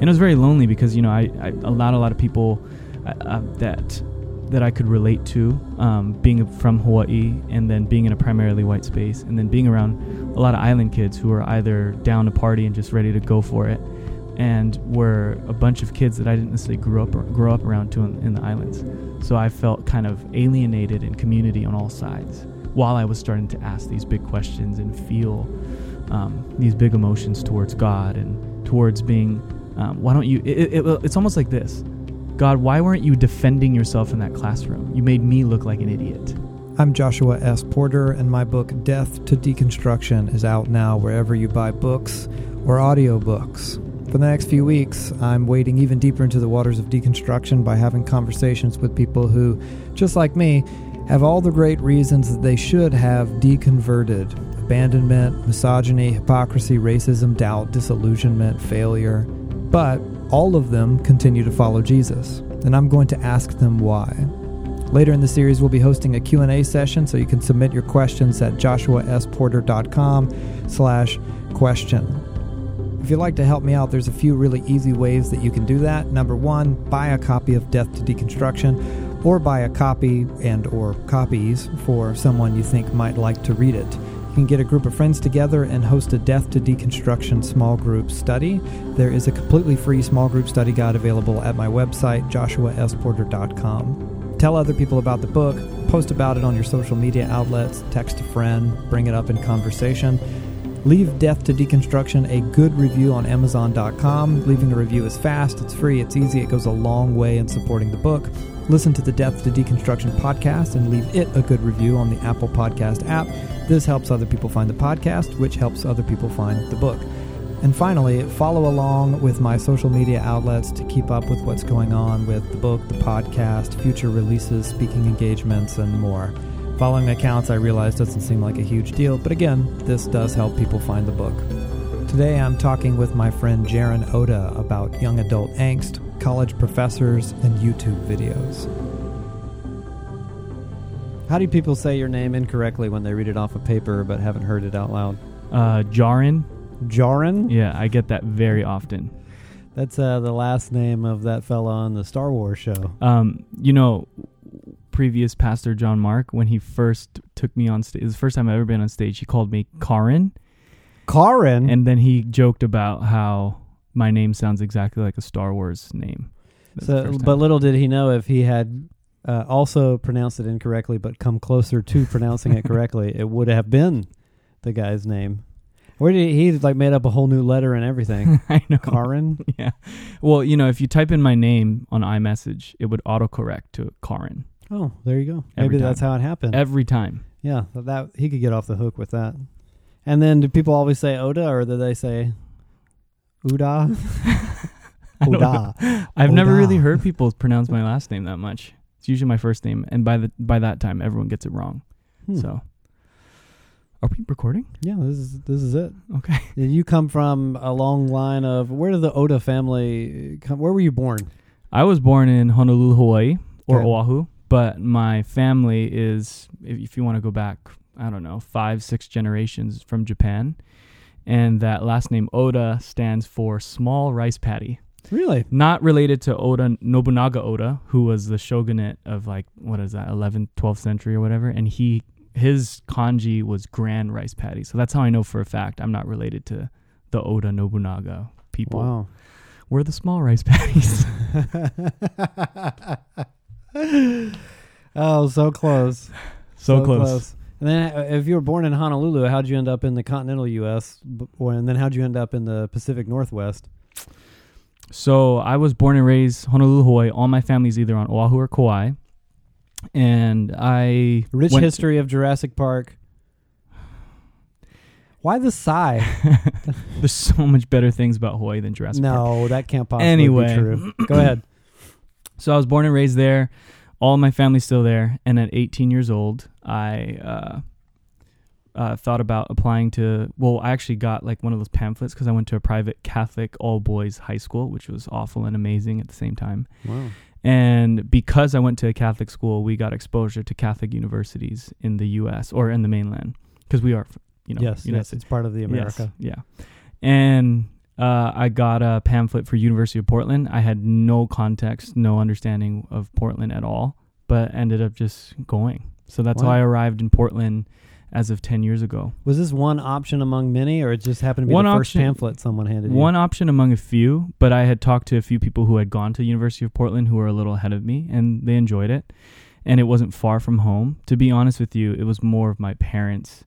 and it was very lonely because you know I, allowed a lot of people uh, uh, that that I could relate to, um, being from Hawaii and then being in a primarily white space, and then being around a lot of island kids who are either down to party and just ready to go for it, and were a bunch of kids that I didn't necessarily grow up grow up around to in, in the islands. So I felt kind of alienated in community on all sides while I was starting to ask these big questions and feel um, these big emotions towards God and towards being. Um, why don't you? It, it, it's almost like this. God, why weren't you defending yourself in that classroom? You made me look like an idiot. I'm Joshua S. Porter, and my book, Death to Deconstruction, is out now wherever you buy books or audiobooks. For the next few weeks, I'm wading even deeper into the waters of deconstruction by having conversations with people who, just like me, have all the great reasons that they should have deconverted abandonment, misogyny, hypocrisy, racism, doubt, disillusionment, failure. But all of them continue to follow Jesus, and I'm going to ask them why. Later in the series, we'll be hosting a Q&A session, so you can submit your questions at joshuasporter.com slash question. If you'd like to help me out, there's a few really easy ways that you can do that. Number one, buy a copy of Death to Deconstruction, or buy a copy and or copies for someone you think might like to read it can get a group of friends together and host a Death to Deconstruction small group study. There is a completely free small group study guide available at my website, joshuasporter.com. Tell other people about the book, post about it on your social media outlets, text a friend, bring it up in conversation. Leave Death to Deconstruction a good review on Amazon.com. Leaving a review is fast, it's free, it's easy, it goes a long way in supporting the book. Listen to the Death to Deconstruction podcast and leave it a good review on the Apple Podcast app. This helps other people find the podcast, which helps other people find the book. And finally, follow along with my social media outlets to keep up with what's going on with the book, the podcast, future releases, speaking engagements, and more. Following accounts I realize doesn't seem like a huge deal, but again, this does help people find the book. Today I'm talking with my friend Jarin Oda about young adult angst, college professors, and YouTube videos. How do people say your name incorrectly when they read it off a paper but haven't heard it out loud? Uh, Jarin. Jarin? Yeah, I get that very often. That's uh, the last name of that fella on the Star Wars show. Um, you know, previous pastor John Mark, when he first took me on stage, the first time I've ever been on stage, he called me Karin. Karin? And then he joked about how my name sounds exactly like a Star Wars name. So, but little did he know if he had uh, also pronounced it incorrectly, but come closer to pronouncing it correctly, it would have been the guy's name. Where did he, he like made up a whole new letter and everything? I know. Karin? Yeah. Well, you know, if you type in my name on iMessage, it would autocorrect to Karin. Oh, there you go. Every Maybe time. that's how it happened. Every time. yeah, that, that he could get off the hook with that. And then do people always say Oda or do they say Uda? Oda. I've never really heard people pronounce my last name that much. It's usually my first name, and by the by that time, everyone gets it wrong. Hmm. So, are we recording? Yeah, this is this is it. Okay. You come from a long line of where did the Oda family come? Where were you born? I was born in Honolulu, Hawaii, or Okay. Oahu, but my family is, if, if you want to go back, I don't know, five, six generations from Japan. And that last name Oda stands for small rice paddy. Really? Not related to Oda Nobunaga Oda, who was the shogunate of like what is that, 11th, 12th century or whatever, and he his kanji was grand rice paddy. So that's how I know for a fact I'm not related to the Oda Nobunaga people. Wow. We're the small rice paddies. oh, so close. so, close. And then, uh, if you were born in Honolulu, how'd you end up in the continental U.S. And then, how'd you end up in the Pacific Northwest? So I was born and raised Honolulu, Hawaii. All my family's either on Oahu or Kauai, and I Rich history of Jurassic Park. Why the sigh? There's so much better things about Hawaii than Jurassic Park. no, that can't possibly Anyway. be true. Go ahead. So I was born and raised there. All my family's still there. And at 18 years old, I uh, uh, thought about applying to. Well, I actually got like one of those pamphlets because I went to a private Catholic all boys high school, which was awful and amazing at the same time. Wow. And because I went to a Catholic school, we got exposure to Catholic universities in the U.S. or in the mainland because we are, you know, yes, United yes, States. it's part of the America. Yes, yeah. And uh, I got a pamphlet for University of Portland. I had no context, no understanding of Portland at all, but ended up just going. So that's Wow. how I arrived in Portland as of 10 years ago. Was this one option among many, or it just happened to be One the first option- pamphlet someone handed you? One option among a few, but I had talked to a few people who had gone to University of Portland who were a little ahead of me and they enjoyed it. And it wasn't far from home. To be honest with you, it was more of my parents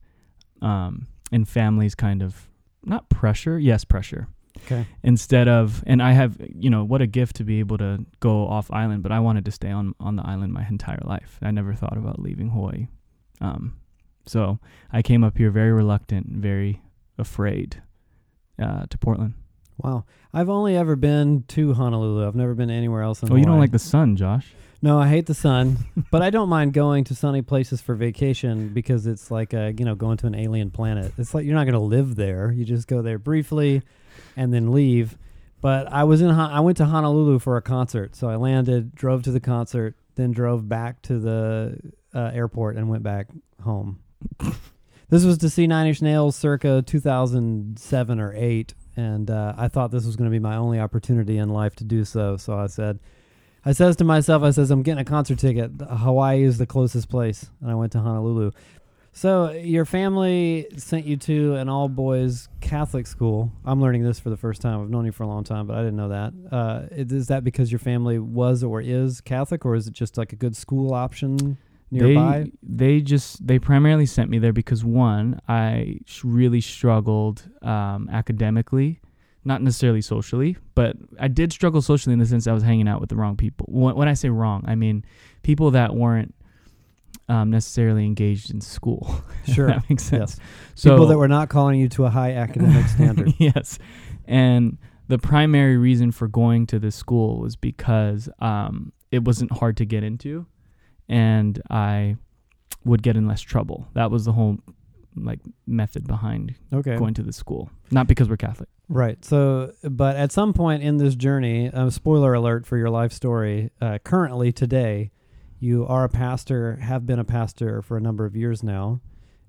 um, and family's kind of not pressure, yes, pressure. Okay. Instead of and I have you know what a gift to be able to go off island, but I wanted to stay on on the island my entire life. I never thought about leaving Hawaii. Um, so I came up here very reluctant, and very afraid uh, to Portland. Wow. I've only ever been to Honolulu. I've never been anywhere else in Oh, you don't like the sun, Josh? No, I hate the sun, but I don't mind going to sunny places for vacation because it's like uh, you know going to an alien planet. It's like you're not going to live there. You just go there briefly, and then leave. But I was in I went to Honolulu for a concert, so I landed, drove to the concert, then drove back to the uh, airport and went back home. this was to see Nine Inch Nails circa 2007 or eight, and uh, I thought this was going to be my only opportunity in life to do so. So I said. I says to myself, I says, I'm getting a concert ticket. Hawaii is the closest place. And I went to Honolulu. So your family sent you to an all boys Catholic school. I'm learning this for the first time. I've known you for a long time, but I didn't know that. Uh, is that because your family was or is Catholic, or is it just like a good school option nearby? They they just they primarily sent me there because one, I sh- really struggled um, academically, not necessarily socially, but I did struggle socially in the sense I was hanging out with the wrong people. When, when I say wrong, I mean people that weren't um, necessarily engaged in school. Sure. that makes sense. yes. So People that were not calling you to a high academic standard. yes. And the primary reason for going to this school was because um, it wasn't hard to get into and I would get in less trouble. That was the whole like method behind Okay. going to the school. Not because we're Catholic. Right. So, but at some point in this journey, uh, spoiler alert for your life story, uh, currently today, you are a pastor, have been a pastor for a number of years now,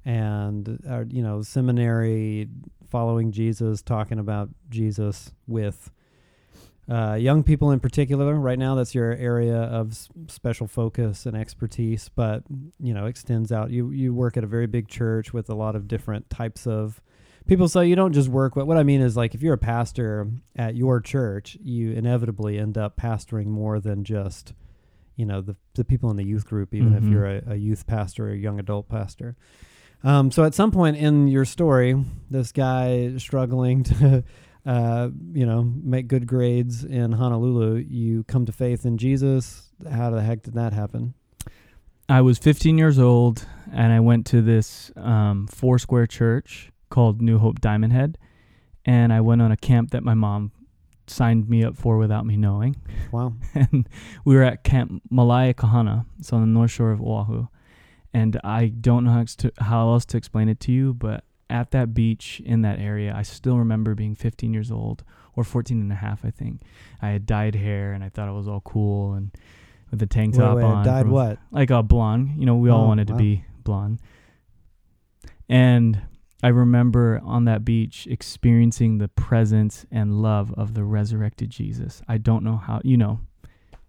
and are, you know, seminary, following Jesus, talking about Jesus with uh, young people in particular. Right now, that's your area of special focus and expertise, but you know, extends out. You you work at a very big church with a lot of different types of people so you don't just work with what i mean is like if you're a pastor at your church you inevitably end up pastoring more than just you know the, the people in the youth group even if Mhm. you're a, a youth pastor or a young adult pastor um, so at some point in your story this guy struggling to uh, you know make good grades in honolulu you come to faith in jesus how the heck did that happen I was 15 years old and I went to this um, Foursquare church called New Hope Diamond Head. And I went on a camp that my mom signed me up for without me knowing. wow and we were at Camp Malaekahana. It's on the north shore of Oahu. And I don't know how, ex- to, how else to explain it to you, but at that beach in that area, I still remember being 15 years old or 14 and a half, I think. I had dyed hair and I thought it was all cool and with the tank top wait, on. died from- what Like a blonde. You know, we all Oh, wanted wow. to be blonde. And I remember on that beach experiencing the presence and love of the resurrected Jesus. I don't know how, you know,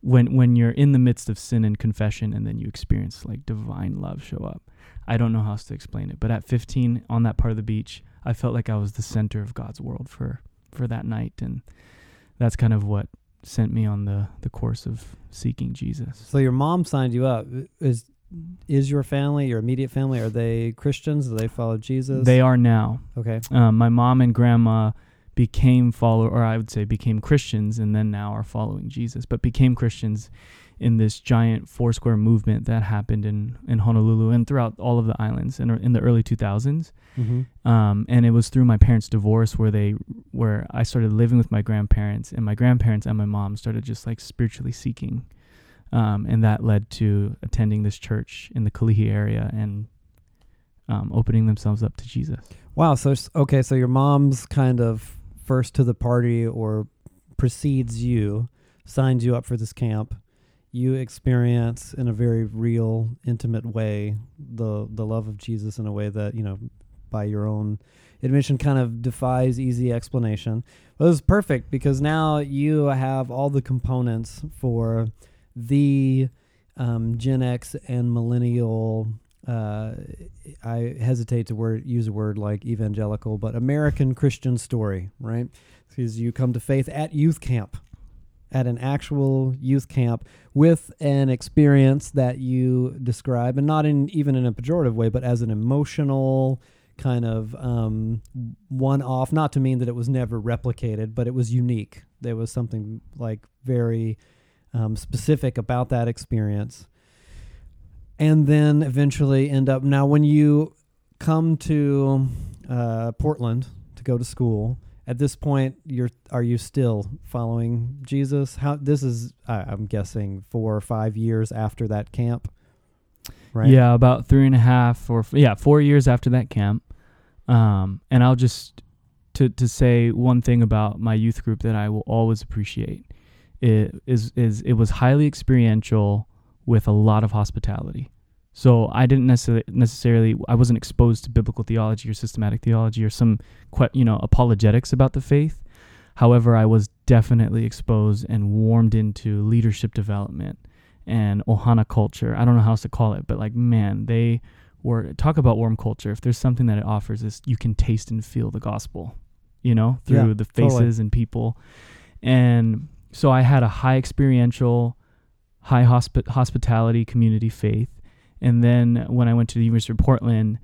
when when you're in the midst of sin and confession and then you experience like divine love show up. I don't know how else to explain it, but at 15 on that part of the beach, I felt like I was the center of God's world for for that night and that's kind of what sent me on the the course of seeking Jesus. So your mom signed you up. Is is your family, your immediate family, are they Christians? Do they follow Jesus? They are now. Okay. Um, my mom and grandma became follow, or I would say became Christians, and then now are following Jesus. But became Christians in this giant Foursquare movement that happened in in Honolulu and throughout all of the islands in in the early 2000s. Mm-hmm. Um, and it was through my parents' divorce where they where I started living with my grandparents, and my grandparents and my mom started just like spiritually seeking. Um, and that led to attending this church in the Kalihi area and um, opening themselves up to Jesus. Wow. So okay. So your mom's kind of first to the party or precedes you, signs you up for this camp. You experience in a very real, intimate way the the love of Jesus in a way that you know by your own admission kind of defies easy explanation. But it was perfect because now you have all the components for the um, Gen X and millennial. Uh, I hesitate to word use a word like evangelical, but American Christian story, right? Because you come to faith at youth camp, at an actual youth camp with an experience that you describe, and not in even in a pejorative way, but as an emotional kind of um, one off. Not to mean that it was never replicated, but it was unique. There was something like very um, specific about that experience. And then eventually end up now when you come to uh, Portland to go to school. At this point, you're are you still following Jesus? How this is, I I'm guessing, four or five years after that camp, right? Yeah, about three and a half or yeah, four years after that camp. Um, and I'll just to to say one thing about my youth group that I will always appreciate it is is it was highly experiential with a lot of hospitality. So I didn't necessarily necessarily I wasn't exposed to biblical theology or systematic theology or some you know apologetics about the faith. However, I was definitely exposed and warmed into leadership development and Ohana culture. I don't know how else to call it, but like man, they were talk about warm culture. If there's something that it offers is you can taste and feel the gospel, you know, through Yeah, the faces totally. and people. And so I had a high experiential, high hospi- hospitality community faith. And then when I went to the University of Portland,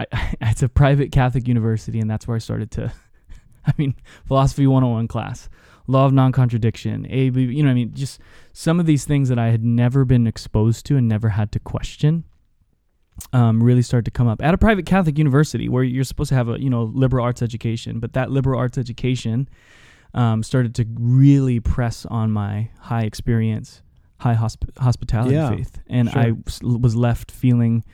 I, it's a private Catholic university, and that's where I started to, I mean, philosophy 101 class, law of non contradiction, A, B, you know, I mean, just some of these things that I had never been exposed to and never had to question. Um, really started to come up at a private Catholic university where you're supposed to have a you know liberal arts education, but that liberal arts education um, started to really press on my high experience, high hosp- hospitality Yeah, faith, and sure. I s- was left feeling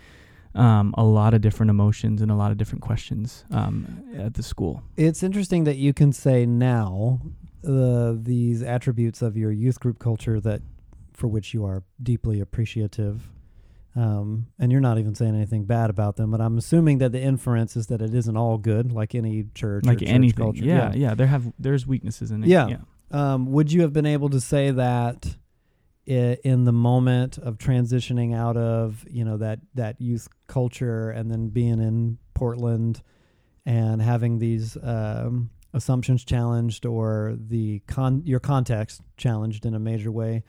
um, a lot of different emotions and a lot of different questions um, at the school. It's interesting that you can say now uh, these attributes of your youth group culture that for which you are deeply appreciative. Um, and you're not even saying anything bad about them, but I'm assuming that the inference is that it isn't all good, like any church, like any culture. yeah, yeah, There have there's weaknesses in it. Yeah. yeah. Um, would you have been able to say that i- in the moment of transitioning out of you know that that youth culture and then being in Portland and having these um, assumptions challenged or the con your context challenged in a major way?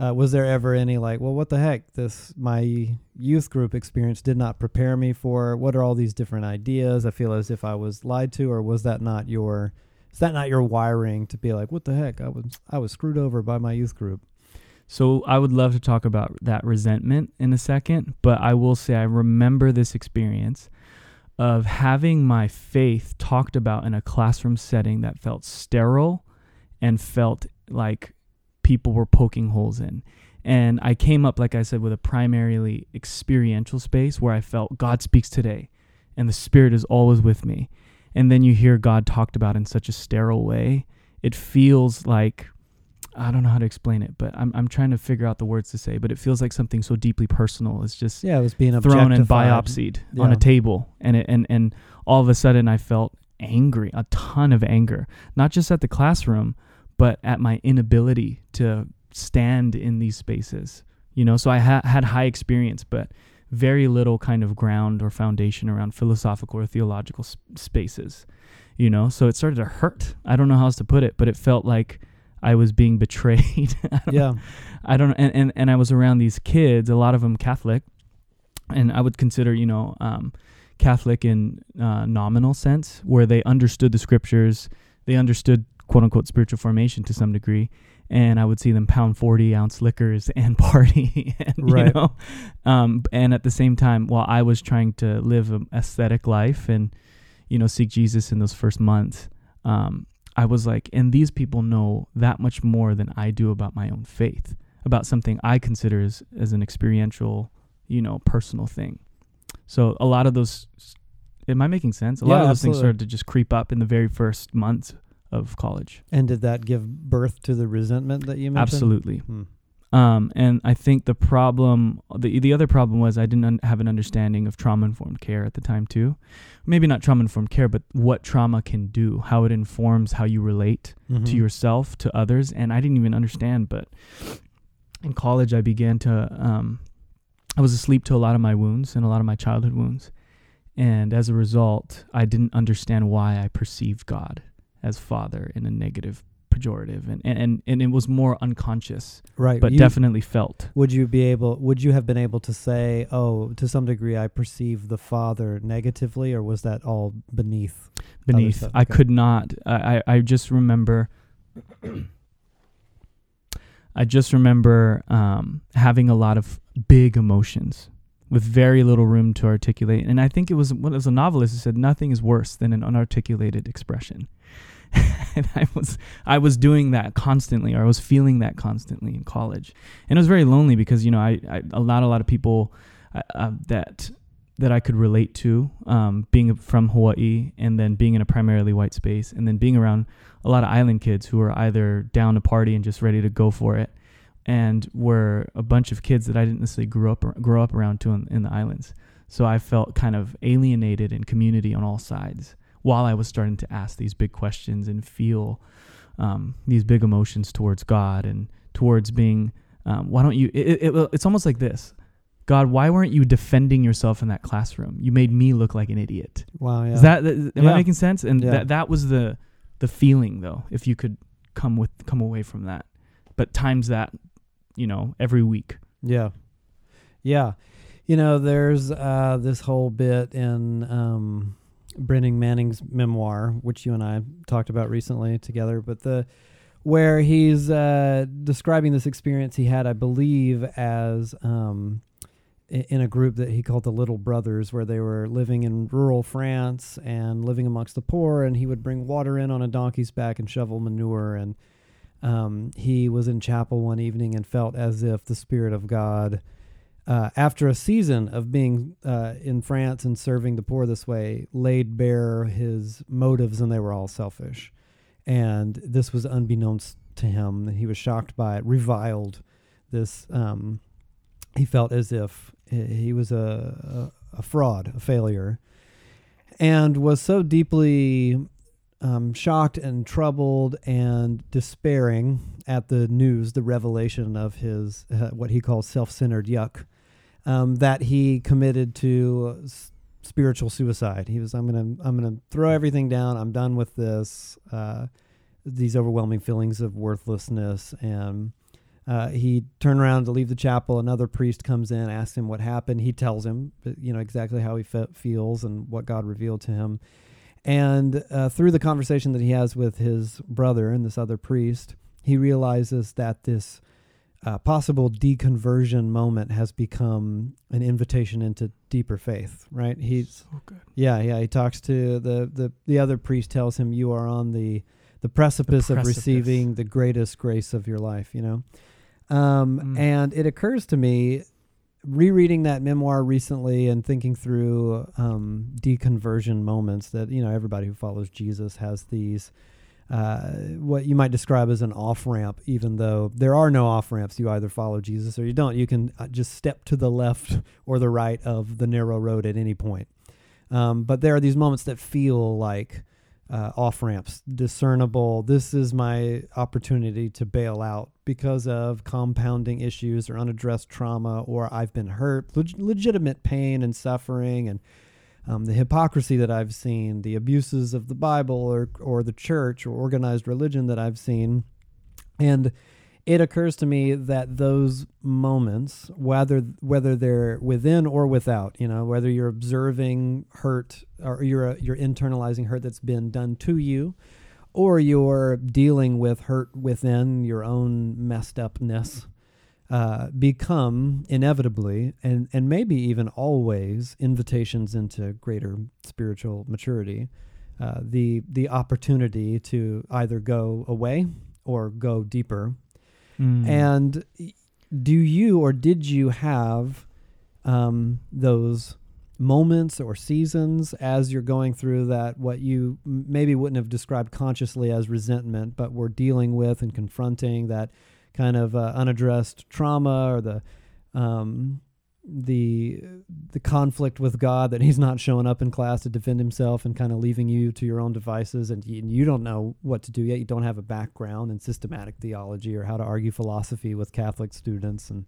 Uh, was there ever any like, well, what the heck? This my youth group experience did not prepare me for. What are all these different ideas? I feel as if I was lied to, or was that not your is that not your wiring to be like, what the heck? I was I was screwed over by my youth group. So I would love to talk about that resentment in a second, but I will say I remember this experience of having my faith talked about in a classroom setting that felt sterile and felt like people were poking holes in. And I came up, like I said, with a primarily experiential space where I felt God speaks today and the Spirit is always with me. And then you hear God talked about in such a sterile way. It feels like I don't know how to explain it, but I'm I'm trying to figure out the words to say. But it feels like something so deeply personal is just Yeah, it was being thrown and biopsied on a table, and it and and all of a sudden I felt angry, a ton of anger, not just at the classroom, but at my inability to stand in these spaces. You know, so I ha- had high experience, but very little kind of ground or foundation around philosophical or theological s- spaces. You know, so it started to hurt. I don't know how else to put it, but it felt like I was being betrayed. I Yeah, I don't and, and and I was around these kids, a lot of them Catholic, and I would consider you know um, Catholic in uh, nominal sense, where they understood the scriptures, they understood quote unquote spiritual formation to some degree, and I would see them pound forty ounce liquors and party, and, Right. you know, um, and at the same time, while I was trying to live an aesthetic life and you know seek Jesus in those first months. Um, I was like, and these people know that much more than I do about my own faith, about something I consider as, as an experiential, you know, personal thing. So a lot of those, am I making sense? A lot of those things started to just creep up in the very first months of college. and did that give birth to the resentment that you mentioned? Absolutely. Hmm. Um, and I think the problem, the the other problem was I didn't un- have an understanding of trauma informed care at the time too. Maybe not trauma informed care, but what trauma can do, how it informs how you relate Mhm. to yourself, to others, and I didn't even understand. But in college, I began to, um, I was asleep to a lot of my wounds and a lot of my childhood wounds, and as a result, I didn't understand why I perceived God as Father in a negative, pejorative, and and and it was more unconscious, right, but you- definitely felt. Would you be able? Would you have been able to say, "Oh, to some degree, I perceive the father negatively," or was that all beneath? beneath. I okay. could not. I, I, I just remember. I just remember um, having a lot of big emotions with very little room to articulate. And I think it was was a novelist who said nothing is worse than an unarticulated expression. and I was I was doing that constantly, or I was feeling that constantly in college, and it was very lonely because you know I, I not a lot of people uh, uh, that that I could relate to, um, being from Hawaii and then being in a primarily white space, and then being around a lot of island kids who were either down to party and just ready to go for it, and were a bunch of kids that I didn't necessarily grow up grow up around to in, in the islands. So I felt kind of alienated in community on all sides while I was starting to ask these big questions and feel um, these big emotions towards God and towards being. Um, why don't you? It, it, it's almost like this. God, why weren't you defending yourself in that classroom? You made me look like an idiot. Wow, yeah. Is that am Yeah. I making sense? And Yeah. that that was the the feeling though. If you could come with come away from that, but times that, you know, every week. Yeah. Yeah. You know, there's uh, this whole bit in um, Brennan Manning's memoir, which you and I talked about recently together, but the where he's uh, describing this experience he had, I believe, as um, in a group that he called the Little Brothers, where they were living in rural France and living amongst the poor, and he would bring water in on a donkey's back and shovel manure and um, he was in chapel one evening and felt as if the Spirit of God, uh, after a season of being uh, in France and serving the poor this way, laid bare his motives and they were all selfish. And this was unbeknownst to him. He was shocked by it, reviled this. Um, he felt as if he was a, a, a fraud, a failure, and was so deeply um, shocked and troubled and despairing at the news, the revelation of his uh, what he calls self-centered yuck, um, that he committed to s- spiritual suicide. He was, I'm gonna, I'm gonna throw everything down. I'm done with this. Uh, these overwhelming feelings of worthlessness and. Uh, he turned around to leave the chapel. Another priest comes in, asks him what happened. He tells him, you know, exactly how he fe- feels and what God revealed to him. And uh, through the conversation that he has with his brother and this other priest, he realizes that this uh, possible deconversion moment has become an invitation into deeper faith. Right? He's So good. yeah, yeah. He talks to the the the other priest. Tells him you are on the the precipice, of precipice. receiving the greatest grace of your life. You know, um, Mm. and it occurs to me rereading that memoir recently and thinking through um, deconversion moments that you know everybody who follows Jesus has these uh, what you might describe as an off ramp, even though there are no off ramps. You either follow Jesus or you don't. You can uh, just step to the left or the right of the narrow road at any point. Um, but there are these moments that feel like uh, off ramps, discernible. This is my opportunity to bail out because of compounding issues or unaddressed trauma, or I've been hurt, leg- legitimate pain and suffering, and um, the hypocrisy that I've seen, the abuses of the Bible or or the church or organized religion that I've seen, and it occurs to me that those moments, whether whether they're within or without, you know, whether you're observing hurt or you're you're internalizing hurt that's been done to you, or you're dealing with hurt within your own messed upness, uh, become inevitably and and maybe even always invitations into greater spiritual maturity. Uh, the the opportunity to either go away or go deeper Mm. and do you or did you have um, those moments or seasons as you're going through that, what you maybe wouldn't have described consciously as resentment, but were dealing with and confronting that kind of uh, unaddressed trauma or the um, the the conflict with God that he's not showing up in class to defend himself and kind of leaving you to your own devices and you, and you don't know what to do yet. You don't have a background in systematic theology or how to argue philosophy with Catholic students. And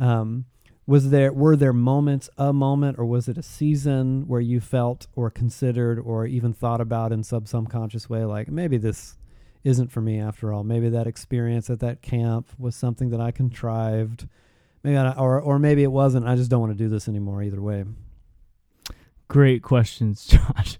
um, was there were there moments a moment or was it a season where you felt or considered or even thought about in some subconscious way like maybe this isn't for me after all maybe that experience at that camp was something that I contrived maybe I, or or maybe it wasn't. I just don't want to do this anymore. Either way. Great questions, Josh.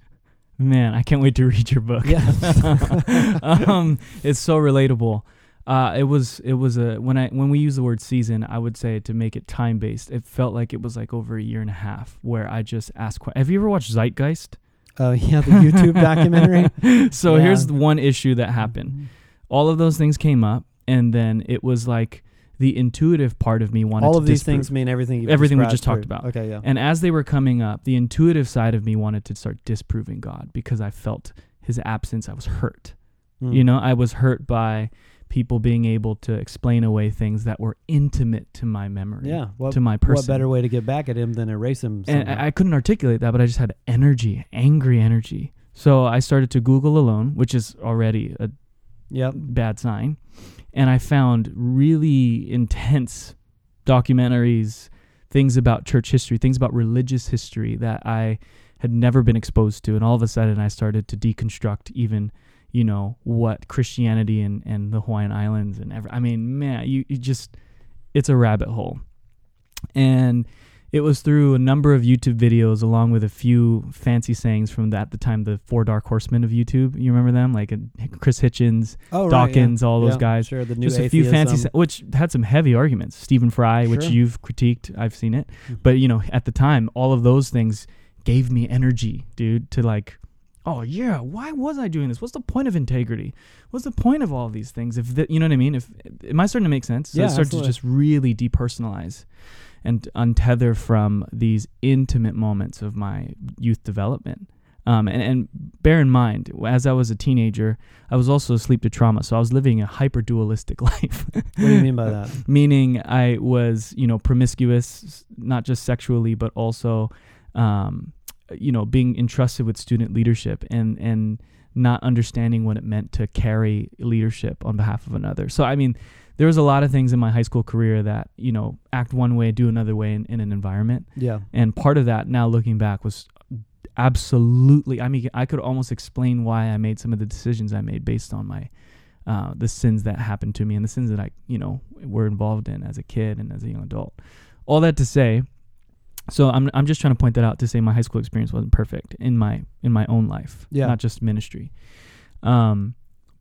Man, I can't wait to read your book. Yeah. um, it's so relatable. Uh, it was it was a when I when we use the word season, I would say to make it time based. It felt like it was like over a year and a half where I just asked. Have you ever watched Zeitgeist? Oh yeah, the YouTube documentary. so Yeah. here's the one issue that happened. All of those things came up, and then it was like the intuitive part of me wanted All of these disprove. things mean everything. You've Everything we just talked through. about. Okay, yeah. And as they were coming up, the intuitive side of me wanted to start disproving God because I felt his absence. I was hurt. Mm. You know, I was hurt by people being able to explain away things that were intimate to my memory, yeah. What, to my person. what better way to get back at him than erase him? and? I, I couldn't articulate that, but I just had energy, angry energy. So I started to Google alone, which is already a yep. bad sign. And I found really intense documentaries, things about church history, things about religious history that I had never been exposed to. And all of a sudden, I started to deconstruct even, you know, what Christianity and, and the Hawaiian Islands and every, I mean, man, you, you just, it's a rabbit hole. And it was through a number of YouTube videos, along with a few fancy sayings from the, at the time the four dark horsemen of YouTube. You remember them, like uh, Chris Hitchens, Oh, right, yeah. Dawkins, all those Yeah, guys. Sure, the new Just a few fancy, sa- which had some heavy arguments. Stephen Fry, which you've critiqued, I've seen it. Mhm. But you know, at the time, all of those things gave me energy, dude, to like, oh yeah, why was I doing this? What's the point of integrity? What's the point of all these things? If that, you know what I mean? If am I starting to make sense? So Yeah, I started absolutely. to just really depersonalize and untether from these intimate moments of my youth development. Um, and, and bear in mind, as I was a teenager, I was also asleep to trauma, so I was living a hyper dualistic life. What do you mean by that? meaning I was, you know, promiscuous, not just sexually, but also, um, you know, being entrusted with student leadership and and not understanding what it meant to carry leadership on behalf of another. So I mean, there was a lot of things in my high school career that you know act one way, do another way in, in an environment, Yeah. and part of that now looking back was absolutely. I mean, I could almost explain why I made some of the decisions I made based on my uh, the sins that happened to me and the sins that I, you know, were involved in as a kid and as a young adult. All that to say, so I'm I'm just trying to point that out to say my high school experience wasn't perfect in my in my own life, Yeah. not just ministry. Um,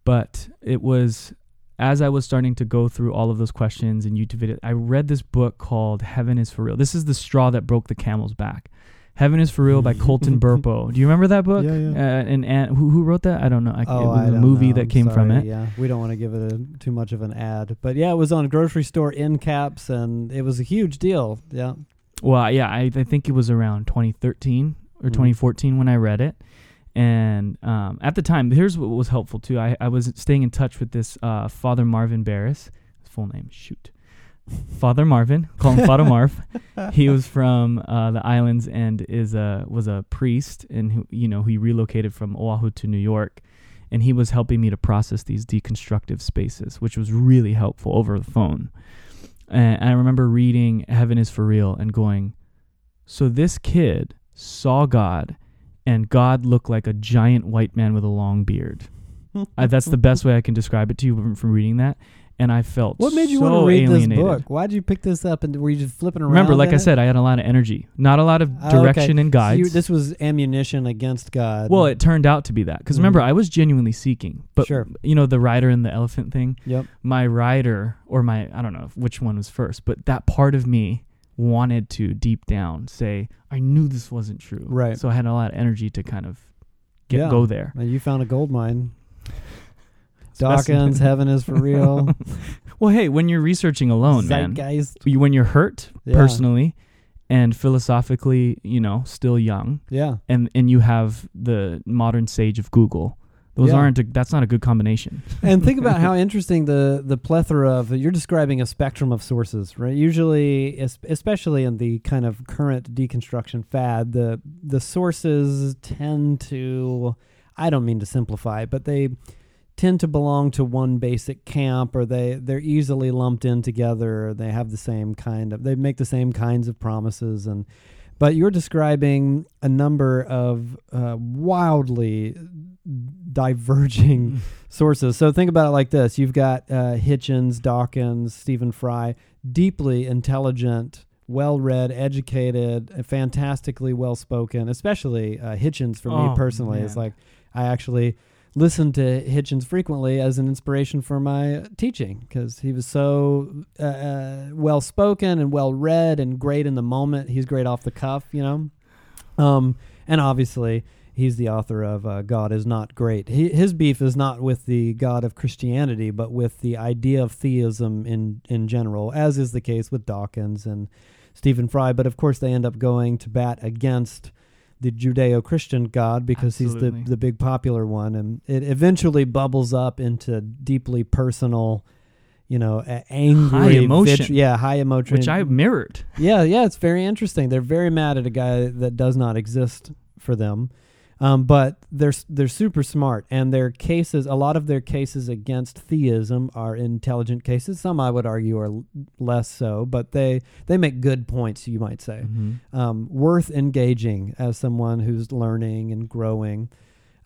but it was as I was starting to go through all of those questions and YouTube videos. I read this book called Heaven is for Real. This is the straw that broke the camel's back. Heaven is for Real by Colton Burpo. Do you remember that book? Yeah, yeah. Uh, and, and who who wrote that? I don't know. I, Oh, it was I a movie know. that I'm came from it. Yeah, we don't want to give it a, too much of an ad, but yeah, it was on grocery store end caps, and it was a huge deal. Yeah, Well, yeah, I, I think it was around 2013 or Mhm. 2014 when I read it. And um, at the time, here's what was helpful too. I, I was staying in touch with this uh, Father Marvin Barris. His full name, shoot. Father Marvin, call him Father Marv. He was from uh, the islands and is a was a priest, and who you know he relocated from Oahu to New York, and he was helping me to process these deconstructive spaces, which was really helpful over the phone. And I remember reading Heaven is for Real and going, so this kid saw God, and God looked like a giant white man with a long beard. Uh, that's the best way I can describe it to you from, from reading that. And I felt what made you so want to read alienated. this book? Why did you pick this up, and were you just flipping around? Remember, like I it? said, I had a lot of energy, not a lot of Oh, okay. direction and So guides. you- this was ammunition against God. well, it turned out to be that because remember, Mhm. I was genuinely seeking. But Sure. you know, the rider and the elephant thing. Yep. My rider, or my I don't know which one was first, but that part of me wanted to deep down say, I knew this wasn't true. Right. So I had a lot of energy to kind of get Yeah. go there. And you found a gold mine. Dawkins, heaven is for real. Well, hey, when you're researching alone, man, Zeitgeist. you, when you're hurt Yeah. personally and philosophically, you know, still young, Yeah. and and you have the modern sage of Google, Those Yeah. aren't. A, that's not a good combination. and think about how interesting the the plethora of you're describing a spectrum of sources, right? Usually, especially in the kind of current deconstruction fad, the the sources tend to I don't mean to simplify, but they tend to belong to one basic camp or they they're easily lumped in together or they have the same kind of they make the same kinds of promises and but you're describing a number of uh, wildly diverging sources. So think about it like this: you've got uh, Hitchens, Dawkins, Stephen Fry, deeply intelligent, well-read, educated, uh, fantastically well-spoken. Especially uh, Hitchens for me Oh, personally is man. like I actually listen to Hitchens frequently as an inspiration for my teaching because he was so uh, uh, well-spoken and well-read and great in the moment. He's great off the cuff, you know. Um, and obviously, he's the author of uh, God is Not Great. He, his beef is not with the God of Christianity, but with the idea of theism in, in general, as is the case with Dawkins and Stephen Fry. But of course, they end up going to bat against the Judeo Christian God because he's the, the big popular one. And it eventually bubbles up into deeply personal. You know, angry, High emotion. yeah, high emotion, Which I mirrored. yeah, yeah, it's very interesting. They're very mad at a guy that does not exist for them, um, but they're they're super smart, and their cases, a lot of their cases against theism are intelligent cases. Some I would argue are l- less so, but they they make good points. You might say Mhm. um, worth engaging as someone who's learning and growing,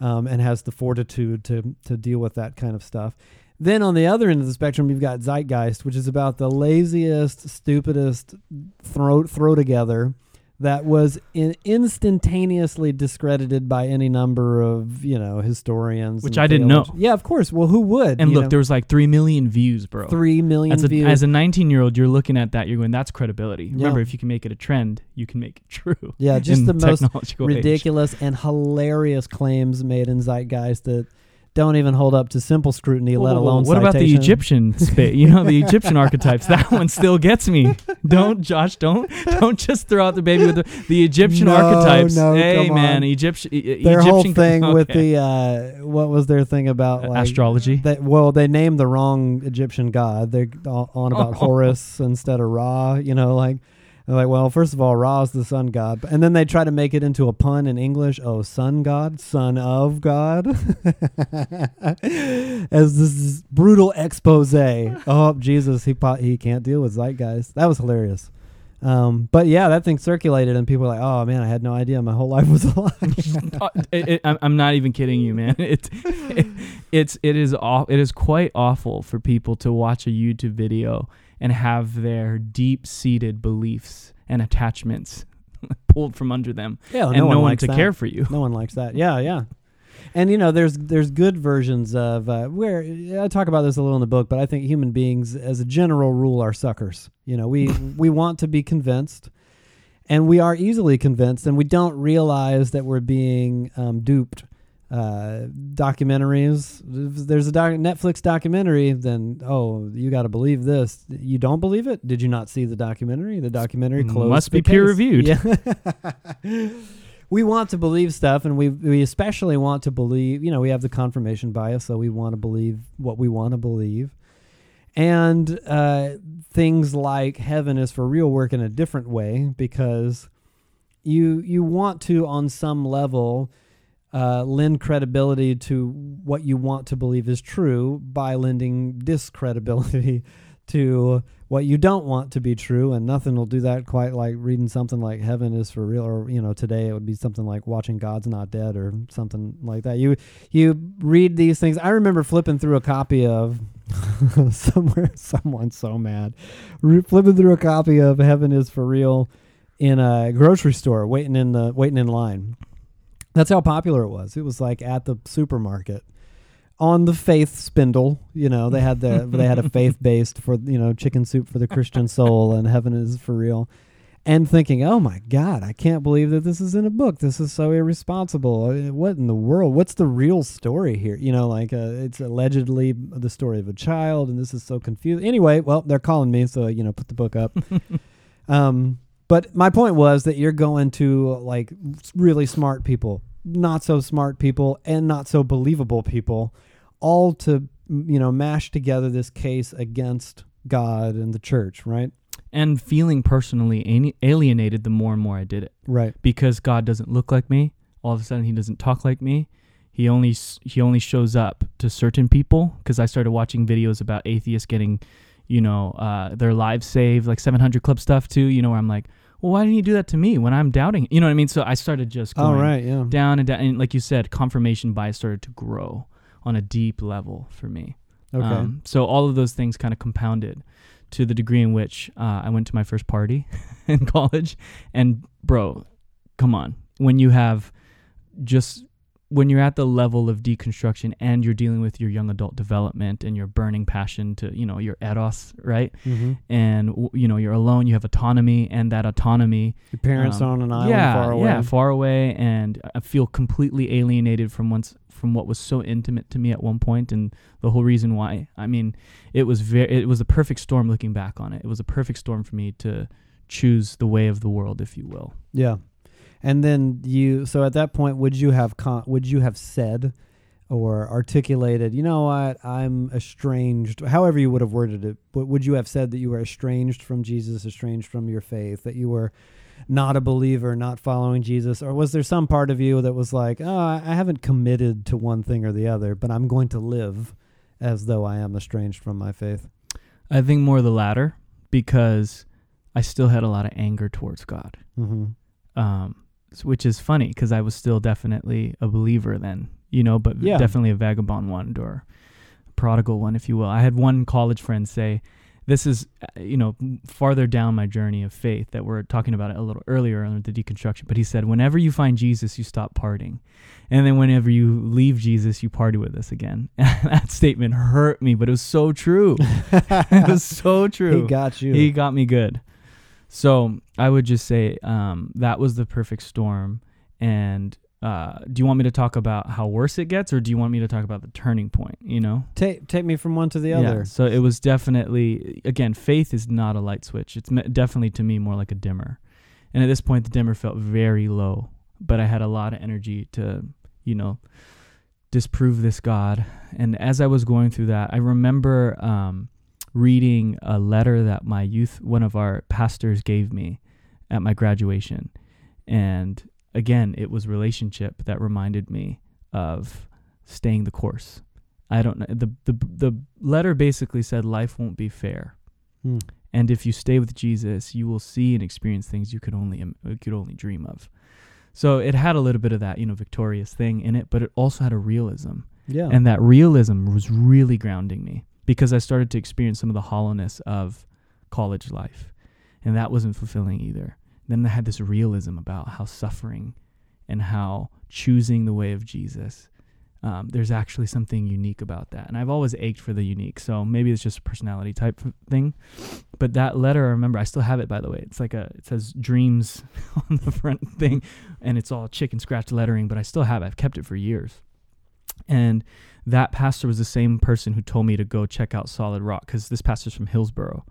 um, and has the fortitude to to deal with that kind of stuff. Then on the other end of the spectrum, you've got Zeitgeist, which is about the laziest, stupidest throw throw together that was in instantaneously discredited by any number of you know historians, Which I didn't know. Yeah, of course. Well, who would? And look, know? there was like three million views, bro. three million as a, views. as a 19 year old, you're looking at that. You're going, that's credibility. Yeah. Remember, if you can make it a trend, you can make it true. yeah, just the most technological age. ridiculous and hilarious claims made in Zeitgeist that don't even hold up to simple scrutiny, let alone what about the. Egyptian space? You know, the Egyptian archetypes. That one still gets me. Don't, Josh. Don't, don't just throw out the baby with the, the Egyptian No, archetypes. no, hey, come man. Egyptian. E- Their Egyptian whole thing with the uh, what was their thing about like astrology. They, well, they named the wrong Egyptian god. They're on about Oh. Horus instead of Ra. You know, like they're like, well, first of all, Ra is the sun god, and then they try to make it into a pun in English. Oh, sun god, son of God, as this brutal expose. Oh, Jesus, he he can't deal with zeitgeist. That was hilarious. Um, but yeah, that thing circulated, and people were like, "Oh man, I had no idea. My whole life was a lie." Uh, it, it, I'm, I'm not even kidding you, man. It's it, it's it is aw- it is quite awful for people to watch a YouTube video and have their deep seated beliefs and attachments pulled from under them, yeah, and no, one, likes to that. care for you. No one likes that. Yeah, yeah. And you know, there's there's good versions of uh, where I talk about this a little in the book, but I think human beings, as a general rule, are suckers. You know, we we want to be convinced, and we are easily convinced, and we don't realize that we're being um, duped. Uh, documentaries. If there's a doc- Netflix documentary, then oh, you got to believe this. You don't believe it? Did you not see the documentary? The documentary closed. Must be peer reviewed. Yeah. we want to believe stuff, and we we especially want to believe. You know, we have the confirmation bias, so we want to believe what we want to believe. And uh, things like heaven is for real work in a different way because you you want to on some level uh, lend credibility to what you want to believe is true by lending discredibility to what you don't want to be true. And nothing will do that quite like reading something like heaven is for real or you know today it would be something like watching god's not dead or something like that. You you read these things. I remember flipping through a copy of somewhere someone's so mad. Re- flipping through a copy of heaven is for real in a grocery store waiting in the waiting in line that's how popular it was. It was like at the supermarket. On the faith spindle you know they had the they had a faith based for you know chicken soup for the christian soul and heaven is for real. And thinking oh my god i can't believe that this is in a book. This is so irresponsible. Uh, what in the world? What's the real story here? You know like uh, it's allegedly the story of a child and this is so confusing anyway well they're calling me so you know put the book up. Um but my point was that you're going to like really smart people not so smart people and not so believable people, all to you know mash together this case against God and the church, right? and feeling personally alienated the more and more I did it Right. because God doesn't look like me. All of a sudden, He doesn't talk like me. He only he only shows up to certain people because I started watching videos about atheists getting, you know, uh, their lives saved, like 700 Club stuff too. You know, where I'm like, well, why didn't He do that to me when I'm doubting? You know what I mean? So I started just All going right. Yeah. down and down, and like you said, confirmation bias started to grow on a deep level for me. Okay. Um, so all of those things kind of compounded to the degree in which uh, I went to my first party in college. And bro, come on, when you have just when you're at the level of deconstruction and you're dealing with your young adult development and your burning passion to you know your eros right mm-hmm. and you know you're alone you have autonomy and that autonomy Your parents um, are on an island yeah, far away. Yeah, far away, and I feel completely alienated from once from what was so intimate to me at one point, and the whole reason why. I mean, it was very, it was a perfect storm. Looking back on it, it was a perfect storm for me to choose the way of the world, if you will. Yeah. And then you so at that point would you have con- would you have said or articulated, you know what, I'm estranged, however you would have worded it, but would you have said that you were estranged from Jesus, estranged from your faith, that you were not a believer, not following Jesus, or was there some part of you that was like, "Oh, I haven't committed to one thing or the other, but I'm going to live as though I am estranged from my faith." I think more the latter because I still had a lot of anger towards God. Mhm. um, which is funny because I was still definitely a believer then, you know, but Yeah. definitely a vagabond one or prodigal one, if you will. I had one college friend say, "This is, uh, you know, farther down my journey of faith that we're talking about it a little earlier on the deconstruction." But he said, "Whenever you find Jesus, you stop partying, and then whenever you leave Jesus, you party with us again." that statement hurt me, but it was so true. it was so true. He got you. He got me good. So I would just say um, that was the perfect storm. And uh, do you want me to talk about how worse it gets, or do you want me to talk about the turning point? You know, take take me from one to the other. Yeah. So it was definitely again, faith is not a light switch. It's definitely to me more like a dimmer. And at this point, the dimmer felt very low, but I had a lot of energy to, you know, disprove this God. And as I was going through that, I remember um, reading a letter that my youth, one of our pastors, gave me at my graduation. And again, it was relationship that reminded me of staying the course. I don't know. The, the, the letter basically said life won't be fair. Hmm. And if you stay with Jesus, you will see and experience things you could only you could only dream of. So it had a little bit of that, you know, victorious thing in it, but it also had a realism. Yeah. And that realism was really grounding me because I started to experience some of the hollowness of college life. And that wasn't fulfilling either. Then I had this realism about how suffering and how choosing the way of Jesus, um, there's actually something unique about that. And I've always ached for the unique. So maybe it's just a personality type thing. But that letter, I remember, I still have it, by the way. It's like a, it says dreams on the front thing, and it's all chicken scratch lettering, but I still have it. I've kept it for years. And that pastor was the same person who told me to go check out Solid Rock because this pastor's from Hillsboro.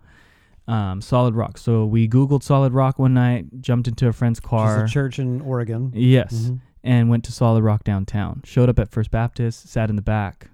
Um, Solid Rock. So we Googled Solid Rock one night, jumped into a friend's Which car. a church in Oregon. Yes. Mhm. And went to Solid Rock downtown. Showed up at First Baptist, sat in the back.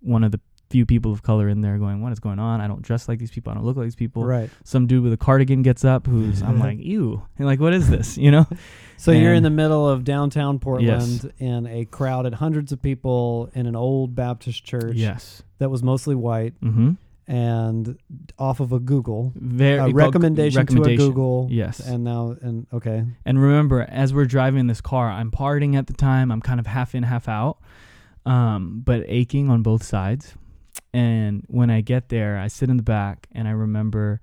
One of the few people of color in there going, What is going on? I don't dress like these people. I don't look like these people. Right. Some dude with a cardigan gets up who's, I'm like, Ew. And like, what is this? You know? So you're in the middle of downtown Portland Yes. in a crowd crowded hundreds of people in an old Baptist church Yes. that was mostly white Mm hmm. and off of a Google. Very A recommendation, recommendation. to a Google. Yes. And now and okay. And remember, as we're driving this car, I'm partying at the time. I'm kind of half in, half out, um, but aching on both sides. And when I get there, I sit in the back, and I remember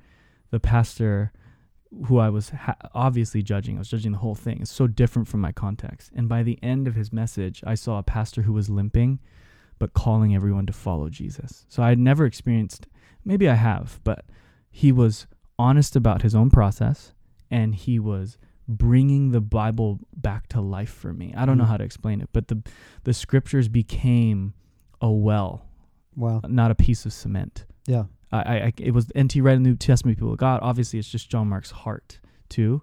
the pastor, who I was ha- obviously judging. I was judging the whole thing. It's so different from my context. And by the end of his message, I saw a pastor who was limping, but calling everyone to follow Jesus. So I had never experienced. Maybe I have, but he was honest about his own process, and he was bringing the Bible back to life for me. I don't know Mm. how to explain it, but the the scriptures became a well, Wow. not a piece of cement. Yeah. I, I, it was NT Wright the New Testament people of God. Obviously, it's just John Mark's heart too,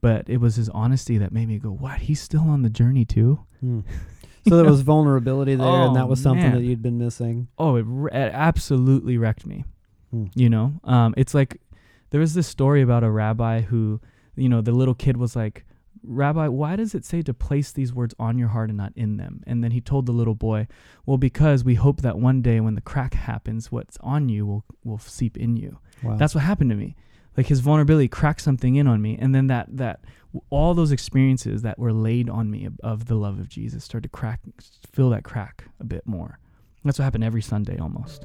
but it was his honesty that made me go, "What? He's still on the journey too." Hmm. So there was vulnerability there, and that Oh, was something man. that you'd been missing. Oh, it, re- it absolutely wrecked me. Hmm. You know, um, it's like there was this story about a rabbi who, you know, the little kid was like, Rabbi, why does it say to place these words on your heart and not in them? And then he told the little boy, Well, because we hope that one day when the crack happens, what's on you will, will seep in you. Wow. That's what happened to me. Like his vulnerability cracked something in on me, and then that that all those experiences that were laid on me of, of the love of Jesus started to crack, fill that crack a bit more. That's what happened every Sunday almost.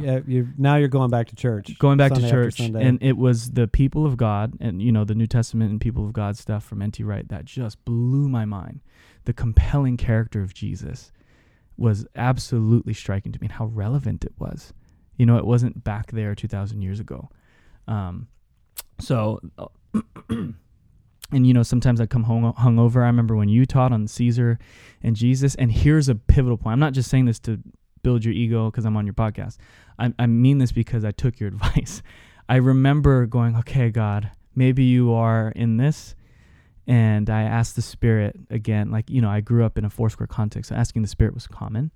Yeah. uh, you now you're going back to church. going back Sunday to church. And it was the people of god and you know the new testament and people of god stuff from nt wright that just blew my mind. The compelling character of jesus was absolutely striking to me and how relevant it was. You know it wasn't back there 2000 years ago. Um, so and you know sometimes i come home hungover. I remember when you taught on caesar and jesus and here's a pivotal point. I'm not just saying this to build your ego because i'm on your podcast I, I mean this because I took your advice. I remember going, okay, God, maybe you are in this. And I asked the Spirit again, like, you know, I grew up in a Foursquare context. So asking the Spirit was common.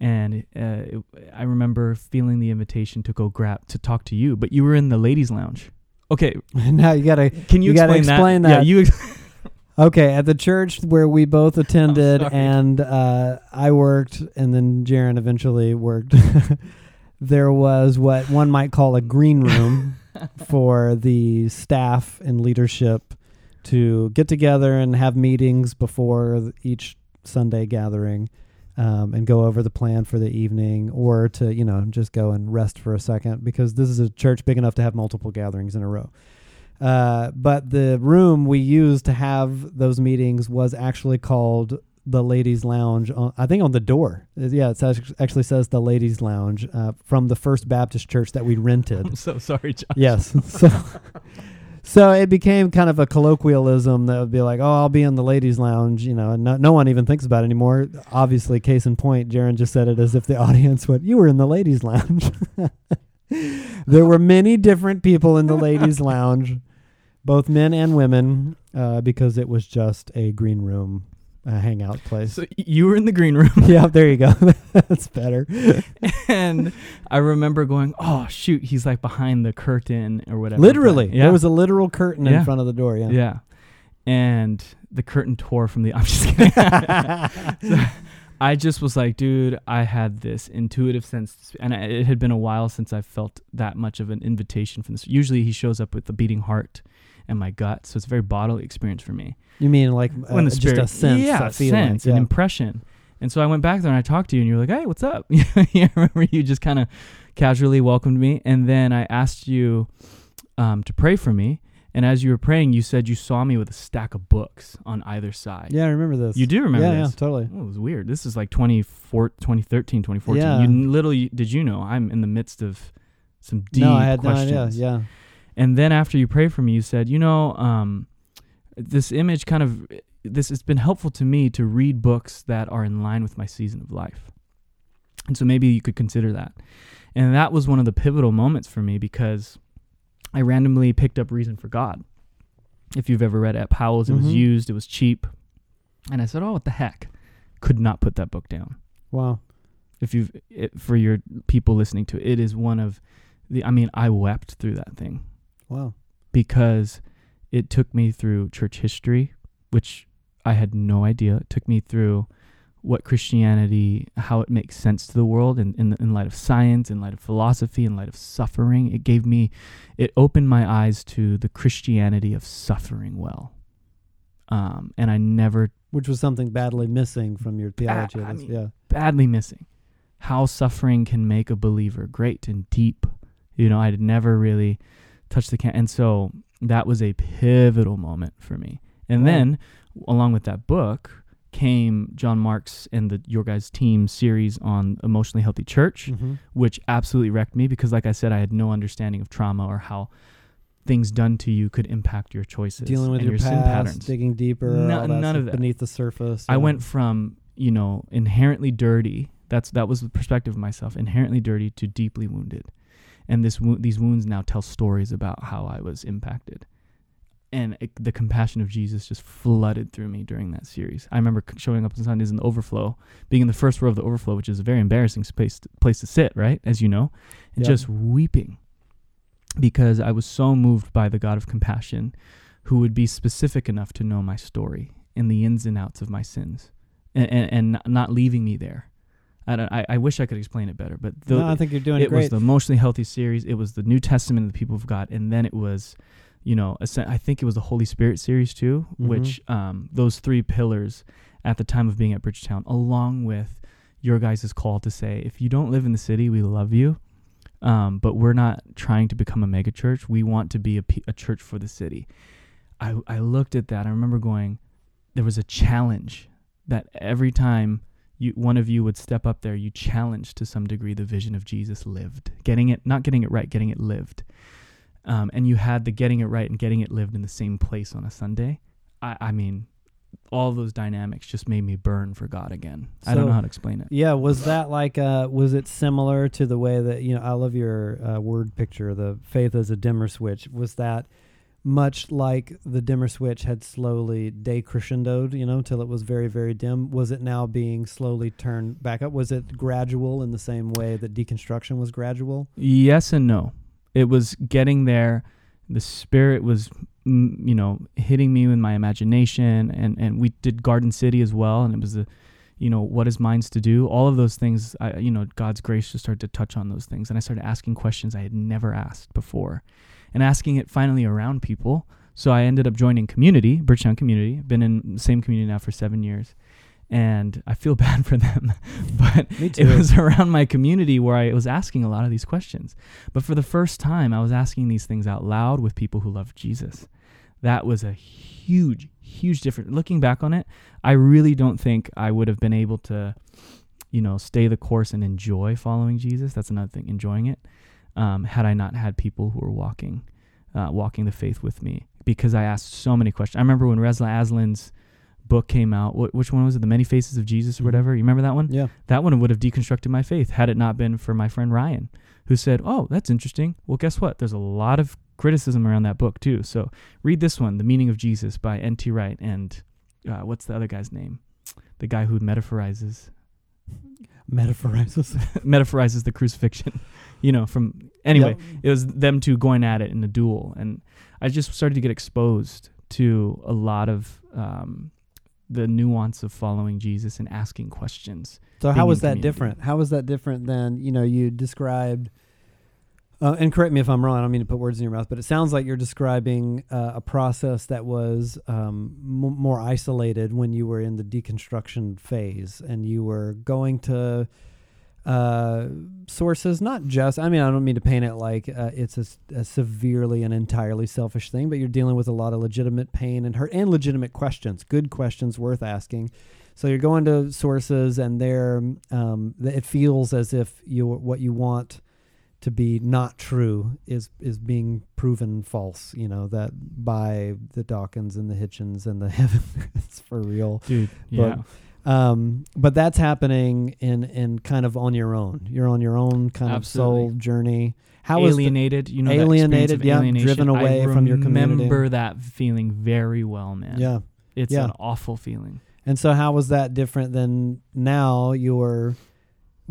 And uh, it, I remember feeling the invitation to go grab, to talk to you, but you were in the ladies' lounge. Okay. now you gotta Can you, You gotta explain, explain that? that. Yeah, you. Ex- Okay, at the church where we both attended, and uh, I worked, and then Jarin eventually worked. there was what one might call a green room for the staff and leadership to get together and have meetings before each Sunday gathering. Um, and go over the plan for the evening, or to you know just go and rest for a second because this is a church big enough to have multiple gatherings in a row. Uh, but the room we used to have those meetings was actually called the ladies' lounge. On, I think on the door, yeah, it says, actually says the ladies' lounge uh, from the First Baptist Church that we rented. I'm so sorry, Josh. yes, so so it became kind of a colloquialism that would be like, "Oh, I'll be in the ladies' lounge," you know, and no, no one even thinks about it anymore. Obviously, case in point, Jarin just said it as if the audience went, "You were in the ladies' lounge." there were many different people in the ladies' lounge, both men and women, uh, because it was just a green room uh, hangout place. So you were in the green room. yeah, there you go. That's better. and I remember going, "Oh shoot, he's like behind the curtain or whatever." Literally, yeah, there was a literal curtain Yeah. in front of the door. Yeah. yeah. And the curtain tore from the. I'm just kidding. So I just was like, dude, I had this intuitive sense, and I, it had been a while since I felt that much of an invitation from this. Usually, he shows up with a beating heart and my gut, so it's a very bodily experience for me. You mean like uh, when the just spirit, a sense, yeah, a feeling, sense, yeah. an impression. And so I went back there and I talked to you, and you were like, "Hey, what's up?" yeah, I remember you just kind of casually welcomed me, and then I asked you um, to pray for me. And as you were praying, you said you saw me with a stack of books on either side. yeah, I remember this. You do remember yeah, this? yeah, totally. Oh, it was weird. This is like 24 2013, 2014. Yeah. You literally, did you know I'm in the midst of some deep no, I had questions. no idea. Yeah. And then after you prayed for me, you said, you know, um, this image kind of this it's been helpful to me to read books that are in line with my season of life. And so maybe you could consider that. And that was one of the pivotal moments for me because I randomly picked up Reason for God. If you've ever read it at Powell's, it Mhm. was used, it was cheap. And I said, "Oh, what the heck?" Could not put that book down Wow. if you've it, for your people listening to it, it is one of the i mean i wept through that thing Wow. because it took me through church history which i had no idea it took me through what Christianity, how it makes sense to the world in, in, in light of science, in light of philosophy, in light of suffering. It gave me, it opened my eyes to the Christianity of suffering well. Um, and I never Which was something badly missing from your theology. I mean, yeah. badly missing how suffering can make a believer great and deep. You know, I had never really touched the can, and so that was a pivotal moment for me. And then, along with that book, came John Marks and the Your Guys Team series on emotionally healthy church, Mhm. which absolutely wrecked me because, like I said, I had no understanding of trauma or how things done to you could impact your choices, Dealing with and your, your sin patterns. digging deeper, No- none of that. beneath the surface. I went from you know inherently dirty. That's that was the perspective of myself. Inherently dirty to deeply wounded, and this wo- these wounds now tell stories about how I was impacted, and it, the compassion of Jesus just flooded through me during that series. I remember showing up on Sundays in the overflow, being in the first row of the overflow, which is a very embarrassing place to, place to sit, right, as you know, and just weeping because I was so moved by the God of compassion, who would be specific enough to know my story and the ins and outs of my sins. And, and, and not leaving me there. I, don't, I, I wish I could explain it better, but the, no, I think you're doing it great. was the emotionally healthy series. It was the New Testament of the people of God, and then it was, you know, I think it was the Holy Spirit series too, Mhm. which um, those three pillars at the time of being at Bridgetown, along with your guys' call to say, if you don't live in the city, we love you, um, but we're not trying to become a mega church. We want to be a, a church for the city. I I looked at that. I remember going, there was a challenge that every time you one of you would step up there, you challenged to some degree the vision of Jesus lived, getting it not getting it right, getting it lived, um, and you had the getting it right and getting it lived in the same place on a Sunday. I, I mean, all those dynamics just made me burn for God again. I don't know how to explain it. Yeah, was that like uh was it similar to the way that you know I love your uh, word picture the faith as a dimmer switch was that much like the dimmer switch had slowly decrescendoed you know till it was very very dim was it now being slowly turned back up was it gradual in the same way that deconstruction was gradual Yes and no. It was getting there. The spirit was, mm, you know, hitting me with my imagination, and and we did Garden City as well, and it was the, you know, what is mine's to do. All of those things, I, you know, God's grace just started to touch on those things, and I started asking questions I had never asked before, and asking it finally around people. So I ended up joining community, Bridgetown Community. Been in the same community now for seven years, and I feel bad for them, but it was around my community where I was asking a lot of these questions. But for the first time, I was asking these things out loud with people who love Jesus. That was a huge, huge difference. Looking back on it, I really don't think I would have been able to, you know, stay the course and enjoy following Jesus. That's another thing, enjoying it. Um, had I not had people who were walking, uh, walking the faith with me, because I asked so many questions. I remember when Reza Aslan's book came out. Wh- which one was it? The Many Faces of Jesus or Mhm. whatever. You remember that one? yeah that one would have deconstructed my faith had it not been for my friend Ryan, who said, Oh, that's interesting. Well, guess what? There's a lot of criticism around that book, too. So read this one, The Meaning of Jesus by N.T. Wright. And uh, what's the other guy's name? The guy who metaphorizes metaphorizes metaphorizes the crucifixion. You know, from anyway, Yep. it was them two going at it in a duel, and I just started to get exposed to a lot of um, the nuance of following Jesus and asking questions. So how was that community. different? How was that different than you know you described? Uh, and correct me if I'm wrong. I don't mean to put words in your mouth, but it sounds like you're describing uh, a process that was um, m- more isolated when you were in the deconstruction phase, and you were going to uh, sources, not just. I mean, I don't mean to paint it like uh, it's a, a severely and entirely selfish thing, but you're dealing with a lot of legitimate pain and hurt and legitimate questions, good questions worth asking. So you're going to sources, and they're um, it feels as if you what you want to be not true is is being proven false. You know that by the Dawkins and the Hitchens and the Heaven, it's for real. Dude, But- yeah. Um, but that's happening in in kind of on your own. You're on your own kind of soul journey. How was the, alienated, you know, Alienated, yeah, alienation. driven away I from your community. remember that feeling very well, man. yeah? it's yeah. an awful feeling. And so, how was that different than now? You're,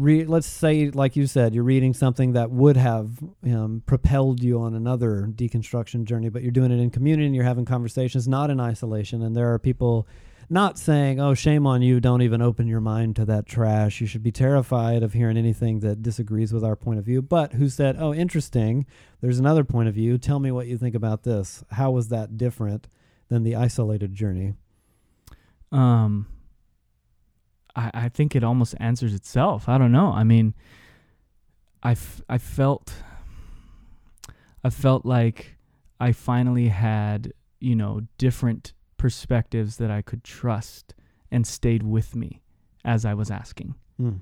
let's say, like you said, you're reading something that would have um, propelled you on another deconstruction journey, but you're doing it in community and you're having conversations, not in isolation. And there are people not saying, "Oh, shame on you! Don't even open your mind to that trash. You should be terrified of hearing anything that disagrees with our point of view." But who said, "Oh, interesting. There's another point of view. Tell me what you think about this. How was that different than the isolated journey?" Um, I I think it almost answers itself. I don't know. I mean, I, f- I felt I felt like I finally had you know different perspectives that I could trust and stayed with me as I was asking. Hmm.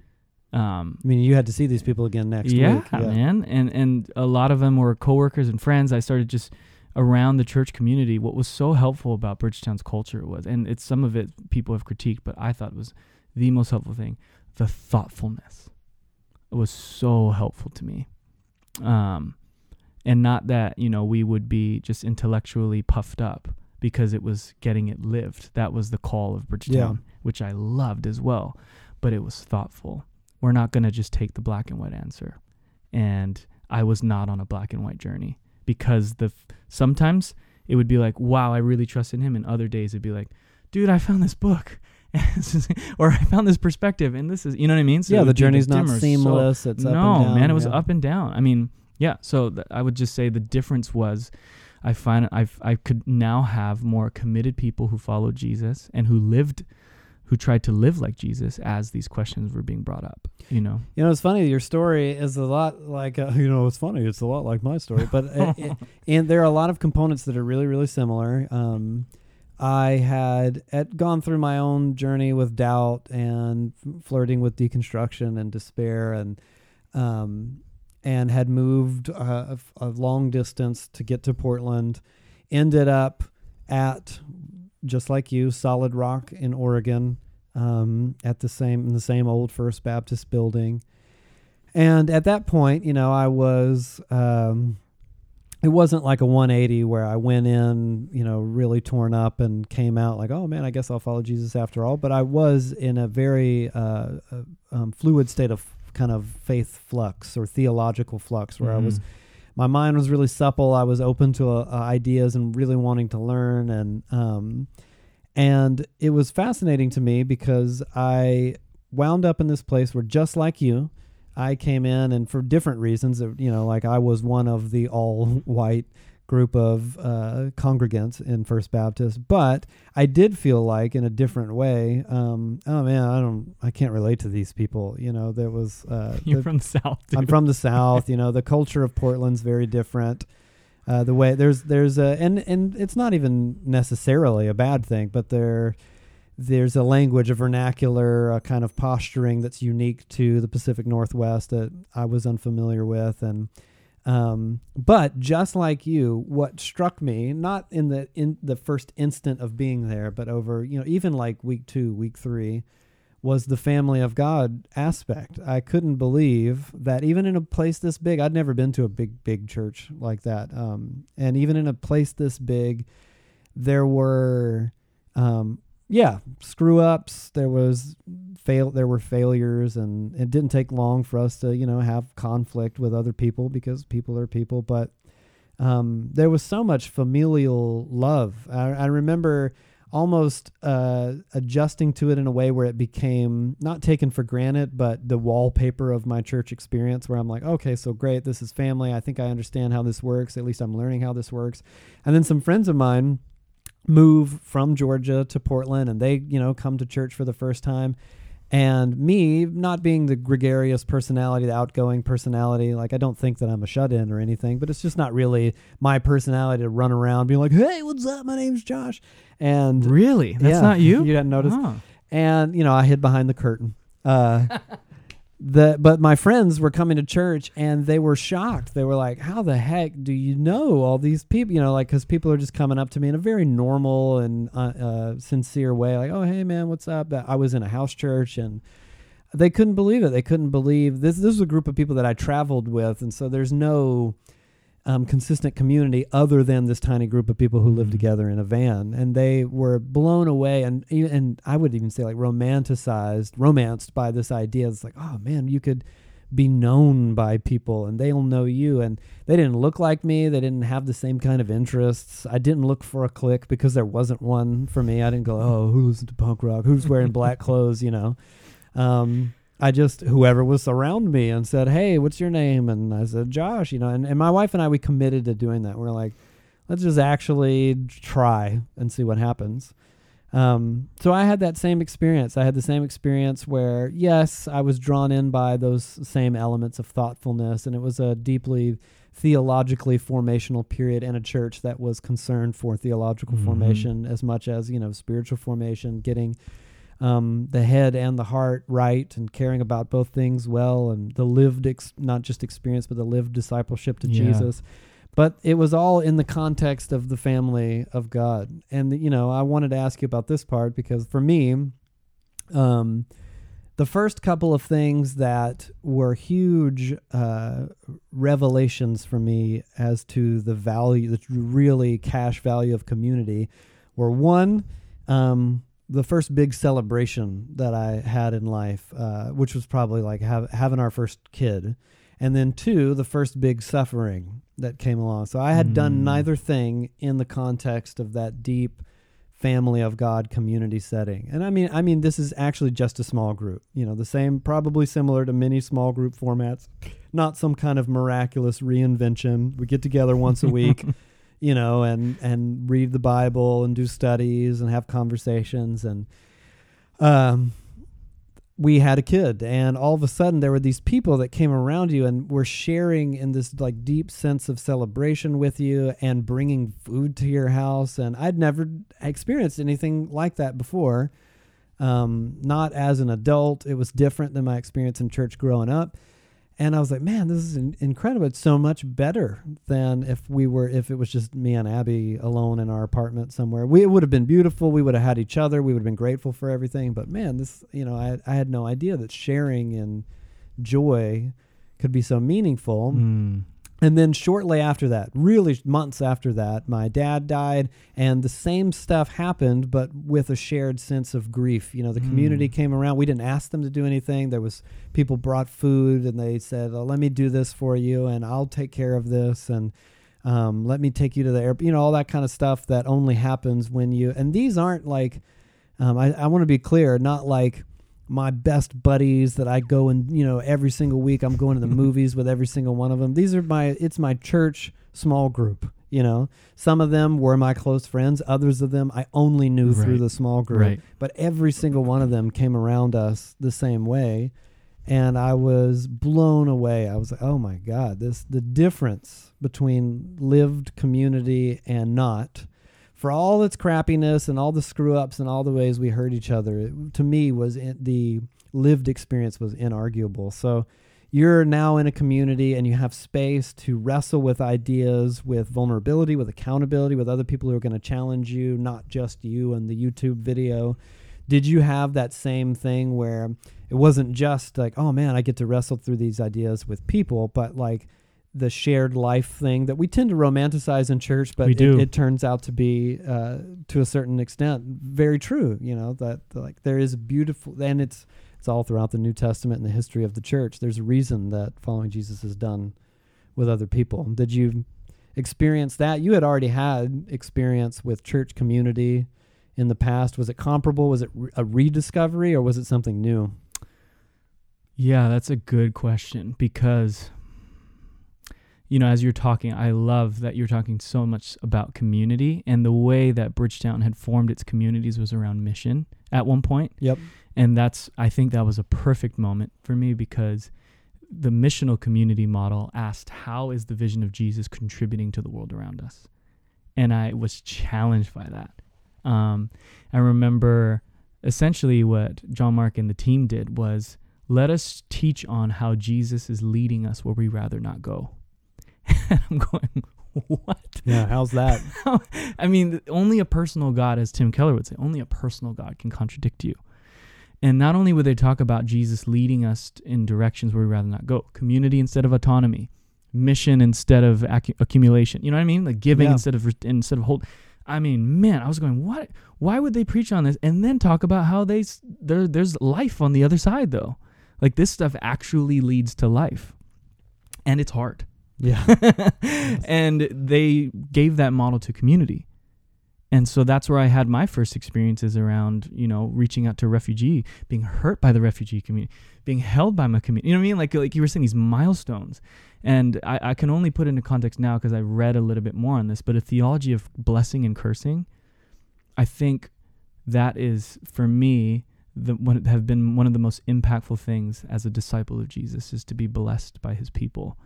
Um, I mean, you had to see these people again next yeah, week. Yeah, man, and and a lot of them were coworkers and friends. I started just around the church community. What was so helpful about Bridgetown's culture was, and it's some of it people have critiqued, but I thought was the most helpful thing, the thoughtfulness. It was so helpful to me. Um, and not that you know we would be just intellectually puffed up because it was getting it lived. That was the call of Bridgetown, which I loved as well. But it was thoughtful. We're not going to just take the black and white answer. And I was not on a black and white journey because the f- sometimes it would be like, wow, I really trust in him. And other days it'd be like, dude, I found this book. or I found this perspective, and this is, you know what I mean? So yeah, the journey's not dimmer. So- seamless. it's up no, and down. man, it was yeah. up and down. I mean, yeah. So th- I would just say the difference was, I find I I could now have more committed people who followed Jesus and who lived, who tried to live like Jesus as these questions were being brought up. You know, You know, it's funny. Your story is a lot like uh, you know. It's funny. It's a lot like my story, but it, it, and there are a lot of components that are really, really similar. Um, I had had gone through my own journey with doubt and flirting with deconstruction and despair, and um, and had moved uh, a, a long distance to get to Portland. Ended up at just like you, Solid Rock in Oregon um, at the same in the same old First Baptist building. And at that point, you know, I was um, it wasn't like a 180 where I went in, you know, really torn up and came out like, oh man, I guess I'll follow Jesus after all. But I was in a very uh, uh, um, fluid state of kind of faith flux or theological flux where I was Mhm. my mind was really supple. I was open to uh, ideas and really wanting to learn, and um, and it was fascinating to me because I wound up in this place where, just like you, I came in and for different reasons, uh, you know, like I was one of the all white group of uh, congregants in First Baptist, but I did feel like in a different way, um, oh man, I don't, I can't relate to these people. You know, there was uh, you're the- from the south. I'm from the south. You know, the culture of Portland's very different. Uh, the way there's there's a and and it's not even necessarily a bad thing, but there there's a language, a vernacular, a kind of posturing that's unique to the Pacific Northwest that I was unfamiliar with, and um, but just like you, what struck me, not in the in the first instant of being there, but over you know even like week two, week three, was the family of God aspect. I couldn't believe that even in a place this big, I'd never been to a big, big church like that. Um, and even in a place this big, there were, um, yeah, screw ups. There was fail. There were failures, and it didn't take long for us to, you know, have conflict with other people because people are people. But um, there was so much familial love. I, I remember almost uh, adjusting to it in a way where it became not taken for granted, but the wallpaper of my church experience, where I'm like, okay, so great, this is family. I think I understand how this works. At least I'm learning how this works. And then some friends of mine move from Georgia to Portland, and they, you know, come to church for the first time. And me, not being the gregarious personality, the outgoing personality, like I don't think that I'm a shut in or anything, but it's just not really my personality to run around being like, hey, what's up? My name's Josh. And really, that's yeah, not you. You hadn't noticed. Oh. And you know, I hid behind the curtain. Uh, the but my friends were coming to church and they were shocked. They were like, "How the heck do you know all these people?" You know, like because people are just coming up to me in a very normal and uh, uh, sincere way, like, "Oh, hey, man, what's up?" I was in a house church and they couldn't believe it. They couldn't believe this. This was a group of people that I traveled with, and so there's no um, consistent community other than this tiny group of people who live Mhm. together in a van, and they were blown away, and and I would even say like romanticized, romanced by this idea. It's like, oh man, you could be known by people and they'll know you. And they didn't look like me. They didn't have the same kind of interests. I didn't look for a clique because there wasn't one for me. I didn't go oh who listens to punk rock? Who's wearing black clothes? You know? Um, i just whoever was around me and said hey what's your name and i said josh you know and, and my wife and i we committed to doing that we're like let's just actually try and see what happens um, so I had that same experience. I had the same experience where, yes, I was drawn in by those same elements of thoughtfulness, and it was a deeply theologically formational period in a church that was concerned for theological Mhm. formation as much as you know spiritual formation, getting um, the head and the heart right, and caring about both things well, and the lived, ex- not just experience, but the lived discipleship to Yeah. Jesus but it was all in the context of the family of God. And you know, I wanted to ask you about this part because for me, um, the first couple of things that were huge uh, revelations for me as to the value, the really cash value of community, were one. Um, the first big celebration that I had in life, uh, which was probably like have, having our first kid, and then two, the first big suffering that came along. So I had done Mm. neither thing in the context of that deep family of God community setting. And I mean I mean this is actually just a small group. You know, the same probably similar to many small group formats. Not some kind of miraculous reinvention. We get together once a week, you know, and and read the Bible and do studies and have conversations. And um we had a kid and all of a sudden there were these people that came around you and were sharing in this like deep sense of celebration with you and bringing food to your house. And i'd never experienced anything like that before. Um, not as an adult. It was different than my experience in church growing up and i was like man this is in- incredible. It's so much better than if we were if it was just me and abby alone in our apartment somewhere. We, it would have been beautiful. We would have had each other. We would have been grateful for everything. But man this you know i, I had no idea that sharing and joy could be so meaningful. Mm. And then shortly after that, really months after that, my dad died, and the same stuff happened, but with a shared sense of grief. You know, the community Mm. came around. We didn't ask them to do anything. There was people brought food, and they said, oh, "Let me do this for you, and I'll take care of this." And um, let me take you to the airport. You know, all that kind of stuff that only happens when you. And these aren't like. Um, I, I want to be clear, not like my best buddies that I go and you know every single week I'm going to the movies with every single one of them. These are my it's my church small group. You know, some of them were my close friends. Others of them I only knew through the small group. Right. But every single one of them came around us the same way, and I was blown away. I was like, oh my god, this the difference between lived community and not for all its crappiness and all the screw ups and all the ways we hurt each other, it, to me was in, the lived experience was inarguable. So you're now in a community and you have space to wrestle with ideas, with vulnerability, with accountability, with other people who are going to challenge you, not just you and the YouTube video. Did you have that same thing where it wasn't just like, oh man, I get to wrestle through these ideas with people, but like the shared life thing that we tend to romanticize in church, but it, it turns out to be, uh, to a certain extent, very true. You know that like there is beautiful, and it's it's all throughout the New Testament and the history of the church. There's a reason that following Jesus is done with other people. Did you experience that? You had already had experience with church community in the past. Was it comparable? Was it re- a rediscovery, or was it something new? Yeah, that's a good question because you know, as you're talking, I love that you're talking so much about community and the way that Bridgetown had formed its communities was around mission at one point. Yep. And that's I think that was a perfect moment for me because the missional community model asked how is the vision of Jesus contributing to the world around us? And I was challenged by that. Um, I remember essentially what John Mark and the team did was let us teach on how Jesus is leading us where we rather not go. I'm going, what? Yeah. How's that? I mean, only a personal God, as Tim Keller would say, only a personal God can contradict you. And not only would they talk about Jesus leading us in directions where we rather not go, community instead of autonomy, mission instead of accu- accumulation. You know what I mean? Like giving Yeah. instead of re- instead of hold. I mean, man, I was going, what? Why would they preach on this and then talk about how they there there's life on the other side though? Like this stuff actually leads to life. And it's hard. Yeah. and they gave that model to community. And so that's where I had my first experiences around, you know, reaching out to a refugee, being hurt by the refugee community, being held by my community. You know what I mean? Like like you were saying, these milestones. And I, I can only put it into context now because I read a little bit more on this, but a theology of blessing and cursing, I think that is for me the one have been one of the most impactful things as a disciple of Jesus is to be blessed by his people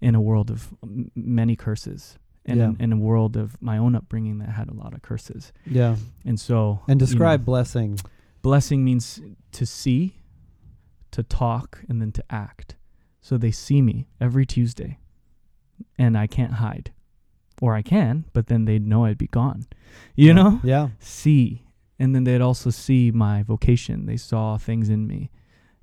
in a world of m- many curses and Yeah. in, in a world of my own upbringing that had a lot of curses. yeah. And so And you know, describe blessing. blessing means to see, to talk, and then to act. So they see me every Tuesday, and I can't hide, or I can, but then they'd know I'd be gone. You Yeah. know, Yeah. see, and then they'd also see my vocation. They saw things in me,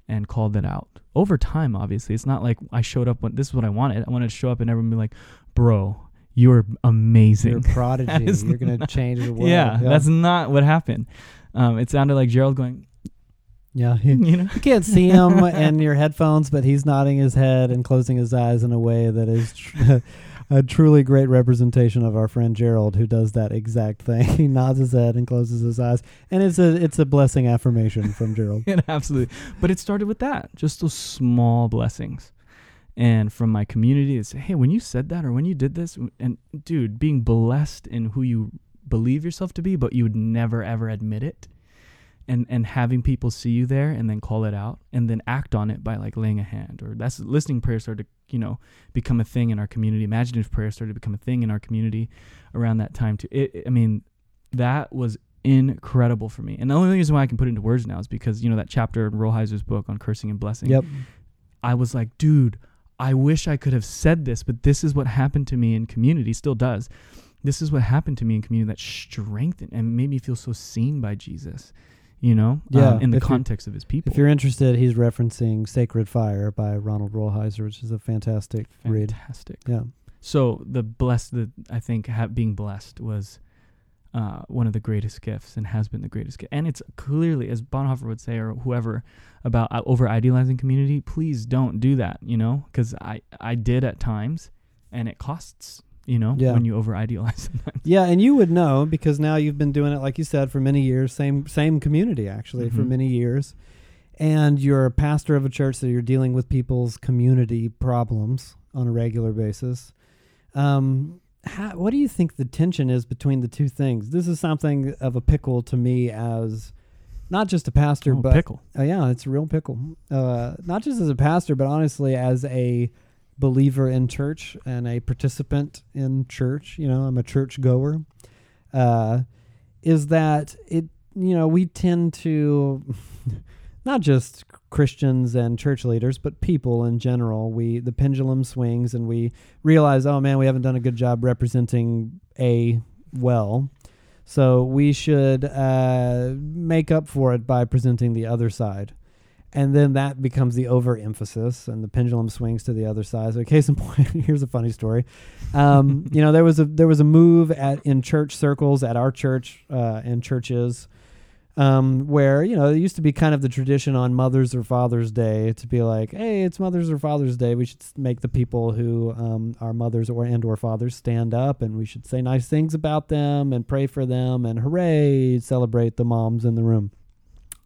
and called it out over time. Obviously, it's not like I showed up when this is what I wanted. I wanted to show up and everyone be like, "Bro, you're amazing." You're a prodigy. You're to not- change the world. yeah, that's not what happened. Um, it sounded like Gerald going, yeah. You you know, you can't see him in your headphones, but he's nodding his head and closing his eyes in a way that is tr- a truly great representation of our friend Gerald, who does that exact thing. he nods his head and closes his eyes, and it's a it's a blessing affirmation from Gerald. Yeah, absolutely. But it started with that, just those small blessings. And from my community, it's hey, when you said that or when you did this, and dude, being blessed in who you believe yourself to be, but you would never ever admit it, and and having people see you there and then call it out and then act on it by like laying a hand or that's listening prayer started to you know become a thing in our community. Imaginative prayer started to become a thing in our community around that time too. It, I mean, that was incredible for me. And the only reason why I can put it into words now is because, you know, that chapter in Rolheiser's book on cursing and blessing. Yep. I was like, dude, I wish I could have said this, but this is what happened to me in community, still does. This is what happened to me in community that strengthened and made me feel so seen by Jesus, you know, Yeah, um, in the context of his people. If you're interested, he's referencing Sacred Fire by Ronald Rolheiser, which is a fantastic read. Fantastic. Yeah. So the blessed, the I think ha- being blessed was uh, one of the greatest gifts and has been the greatest gift. And it's clearly, as Bonhoeffer would say, or whoever, about uh, over idealizing community. Please don't do that, you know, because I I did at times, and it costs, you know, Yeah. when you over idealize sometimes. Yeah, and you would know because now you've been doing it, like you said, for many years. Same same community actually for Mhm. many years, and you're a pastor of a church, so you're dealing with people's community problems on a regular basis. Um, how, what do you think the tension is between the two things? This is something of a pickle to me as not just a pastor, Oh, but pickle. Oh yeah, it's a real pickle. Uh, not just as a pastor, but honestly as a believer in church and a participant in church. You know, I'm a church goer. Uh, is that it? You know, we tend to not just Christians and church leaders, but people in general. We the pendulum swings, and we realize, oh man, we haven't done a good job representing a well. So we should uh, make up for it by presenting the other side. And then that becomes the overemphasis, and the pendulum swings to the other side. So, case in point, here's a funny story. Um, you know, there was a there was a move at in church circles at our church uh, and churches um, where you know it used to be kind of the tradition on Mother's or Father's Day to be like, hey, it's Mother's or Father's Day. We should make the people who um, are mothers or and or fathers stand up, and we should say nice things about them and pray for them, and hooray, celebrate the moms in the room.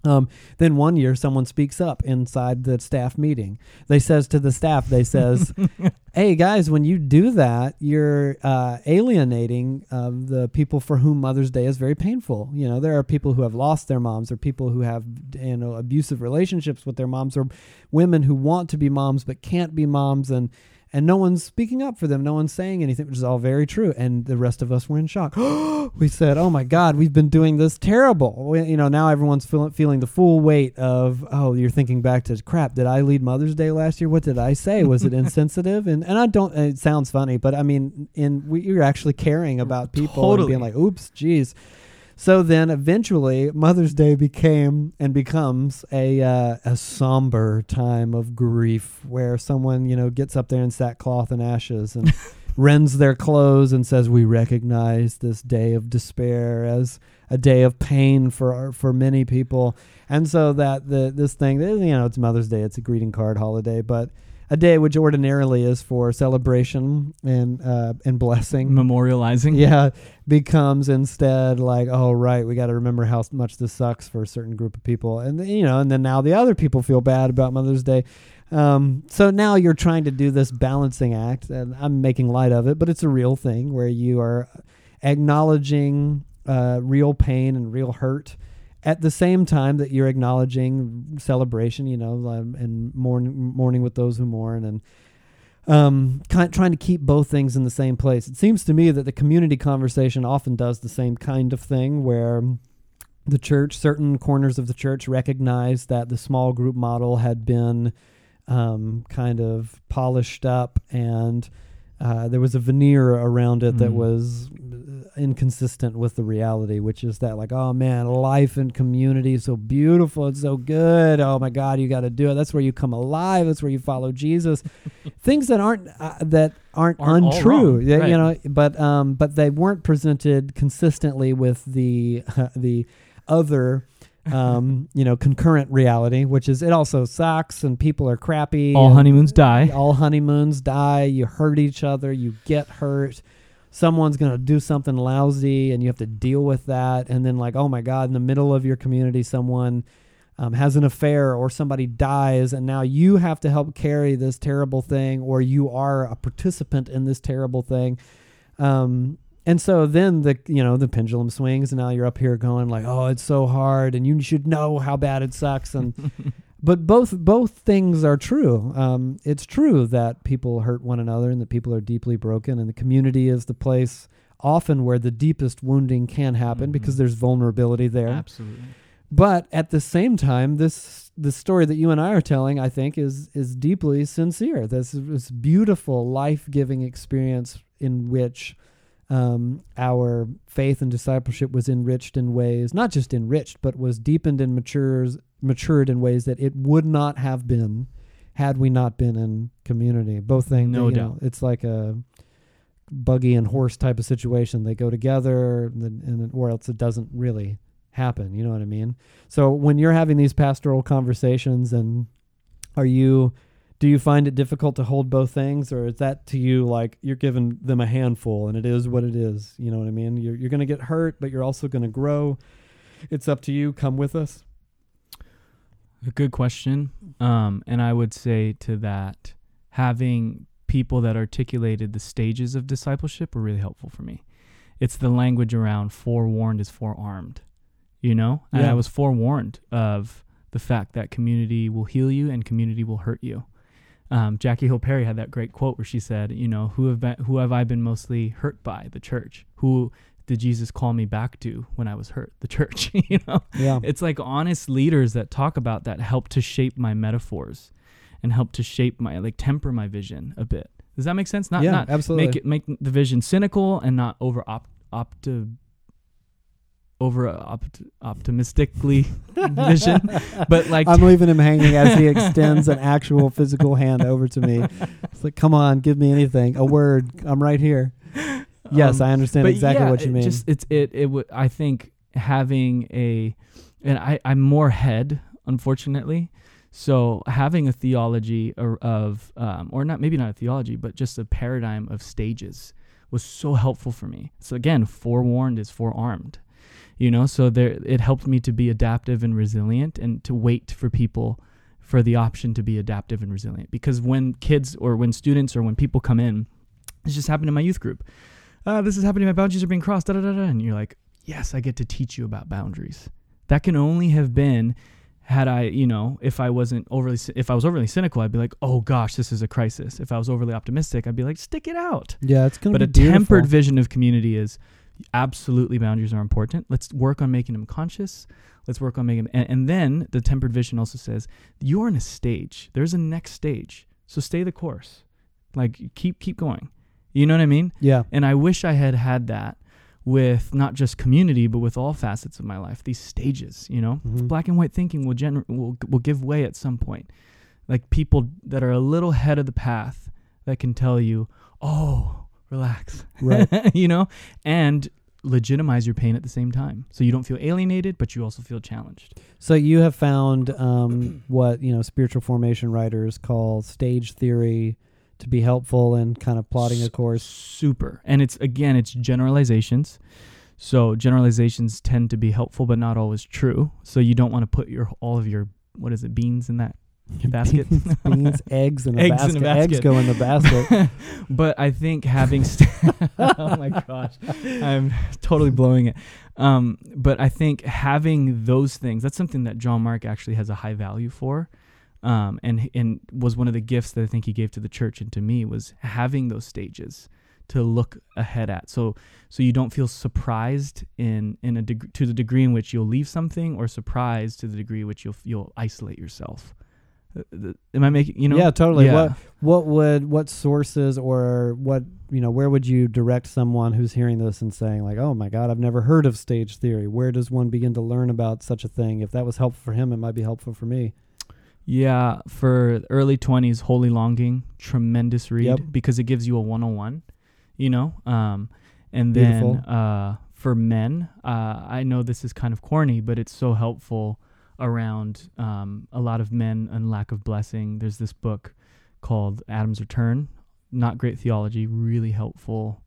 Um, then one year, someone speaks up inside the staff meeting. They says to the staff, they says, "Hey guys, when you do that, you're uh, alienating uh, the people for whom Mother's Day is very painful. You know, there are people who have lost their moms, or people who have you know abusive relationships with their moms, or women who want to be moms but can't be moms, and and no one's speaking up for them. No one's saying anything, which is all very true. And the rest of us were in shock. we said, "Oh my God, we've been doing this terrible." We, you know, now everyone's feeling feeling the full weight of, "Oh, you're thinking back to crap. Did I lead Mother's Day last year? What did I say? Was it insensitive?" And and I don't. It sounds funny, but I mean, in we, you're actually caring about people Totally. and being like, "Oops, geez." So then eventually Mother's Day became and becomes a uh, a somber time of grief where someone, you know, gets up there in sackcloth and ashes and rends their clothes and says, "We recognize this day of despair as a day of pain for our, for many people." And so that the this thing, you know, it's Mother's Day, it's a greeting card holiday, but a day which ordinarily is for celebration and uh, and blessing, Memorializing. yeah, becomes instead like, oh right, we got to remember how much this sucks for a certain group of people, and you know, and then now the other people feel bad about Mother's Day. Um, so now you're trying to do this balancing act, and I'm making light of it, but it's a real thing where you are acknowledging uh, real pain and real hurt at the same time that you're acknowledging celebration, you know, um, and mourning, mourning with those who mourn, and um, kind trying to keep both things in the same place. It seems to me that the community conversation often does the same kind of thing, where the church, certain corners of the church, recognize that the small group model had been um, kind of polished up and. Uh, there was a veneer around it that Mhm. was inconsistent with the reality, which is that like, oh man, life and community is so beautiful, it's so good. Oh my God, you got to do it. That's where you come alive. That's where you follow Jesus. Things that aren't uh, that aren't, Aren't untrue, wrong, right. you know. But um, but they weren't presented consistently with the the other. um, you know, concurrent reality, which is it also sucks and people are crappy. All honeymoons die. all honeymoons die. You hurt each other. You get hurt. Someone's going to do something lousy and you have to deal with that. And then, like, oh my God, in the middle of your community, someone um, has an affair or somebody dies. And now you have to help carry this terrible thing or you are a participant in this terrible thing. Um, and so then the you know the pendulum swings and now you're up here going like oh it's so hard and you should know how bad it sucks and but both both things are true. Um, it's true that people hurt one another and that people are deeply broken, and the community is the place often where the deepest wounding can happen Mhm. because there's vulnerability there. Absolutely. But at the same time, this the story that you and I are telling, I think, is is deeply sincere. This this beautiful, life giving experience in which um, our faith and discipleship was enriched in ways, not just enriched, but was deepened and matures matured in ways that it would not have been had we not been in community. Both things, No you doubt. know, it's like a buggy and horse type of situation. They go together, and, and or else it doesn't really happen. You know what I mean? So when you're having these pastoral conversations, and are you, do you find it difficult to hold both things, or is that to you like you're giving them a handful and it is what it is? You know what I mean? You're you're gonna get hurt, but you're also gonna grow. It's up to you. Come with us. A good question. Um, and I would say to that, having people that articulated the stages of discipleship were really helpful for me. It's the language around forewarned is forearmed, you know? And Yeah. I was forewarned of the fact that community will heal you and community will hurt you. Um, Jackie Hill Perry had that great quote where she said, you know, who have been, who have I been mostly hurt by? The church. Who did Jesus call me back to when I was hurt? The church, you know? Yeah. it's like honest leaders that talk about that help to shape my metaphors and help to shape my like temper my vision a bit does that make sense not yeah, not absolutely. make it make the vision cynical and not over op, opti, over opt, optimistically vision but like I'm leaving him hanging as he extends an actual physical hand over to me. It's like, come on, give me anything, a word. I'm right here. Yes, um, I understand exactly yeah, what you it mean. Just it's it it would I think having a and I I'm more head unfortunately. So having a theology or of um, or not maybe not a theology but just a paradigm of stages was so helpful for me. So again, forewarned is forearmed. You know, so there it helped me to be adaptive and resilient and to wait for people for the option to be adaptive and resilient because when kids or when students or when people come in this just happened in my youth group uh, this is happening. My boundaries are being crossed. Da, da, da, da. And you're like, yes, I get to teach you about boundaries. That can only have been had I, you know, if I wasn't overly, if I was overly cynical, I'd be like, oh gosh, this is a crisis. If I was overly optimistic, I'd be like, stick it out. yeah, it's gonna But a beautiful. tempered vision of community is absolutely boundaries are important. Let's work on making them conscious. Let's work on making, and, and then the tempered vision also says you're in a stage. There's a next stage, so stay the course. Like keep keep going. You know what I mean? Yeah, And I wish I had had that with not just community, but with all facets of my life. These stages, you know, Mhm. black and white thinking will gener- will will give way at some point. Like people that are a little ahead of the path that can tell you, oh, relax. Right. you know, and legitimize your pain at the same time. So you don't feel alienated, but you also feel challenged. So you have found um, what you know spiritual formation writers call stage theory to be helpful in kind of plotting a course. Super. And it's again, it's generalizations. So generalizations tend to be helpful, but not always true. So you don't want to put your all of your what is it beans in that basket. beans, beans, eggs in a, Eggs basket. in a Eggs go in the basket. but I think having st- oh my gosh, I'm totally blowing it. Um, but I think having those things that's something that John Mark actually has a high value for, um, and and was one of the gifts that I think he gave to the church and to me was having those stages to look ahead at. So so you don't feel surprised in in a deg- to the degree in which you'll leave something, or surprised to the degree in which you'll you'll isolate yourself. Uh, Am I making you know? yeah, totally. Yeah. What what would what sources or what you know where would you direct someone who's hearing this and saying like, oh my god, I've never heard of stage theory. Where does one begin to learn about such a thing? If that was helpful for him, it might be helpful for me. Yeah, for early 20s, Holy Longing, tremendous read Yep. because it gives you a 101, you know? Um, and Beautiful. then uh, for men, uh, I know this is kind of corny, but it's so helpful around um, a lot of men and lack of blessing. There's this book called Adam's Return. Not great theology, really helpful,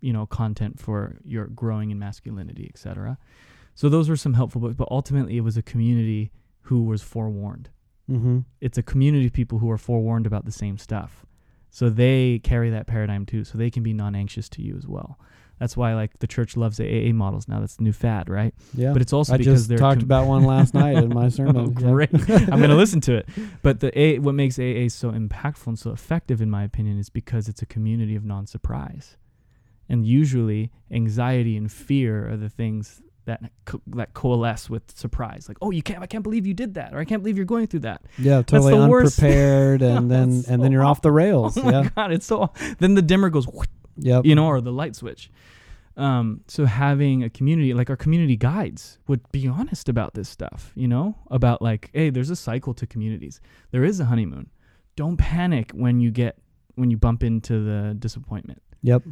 you know, content for your growing in masculinity, etc. So those were some helpful books, but ultimately it was a community who was forewarned Mm-hmm. it's a community of people who are forewarned about the same stuff. So they carry that paradigm too. So they can be non-anxious to you as well. That's why like the church loves the AA models now. That's the new fad, right? Yeah. But it's also I because just they're talked com- about one last night in my sermon. Oh, great. I'm going to listen to it. But the A, what makes AA so impactful and so effective, in my opinion, is because it's a community of non-surprise. And usually, anxiety and fear are the things that co- that coalesce with surprise. Like, oh, you can't! I can't believe you did that, or I can't believe you're going through that. Yeah, totally unprepared, and then That's and so then you're off the rails. Oh my yeah. god, it's so. Then the dimmer goes, Yep. you know, or the light switch. Um, so having a community like our community guides would be honest about this stuff, you know, about like, hey, there's a cycle to communities. There is a honeymoon. Don't panic when you get when you bump into the disappointment. Yep.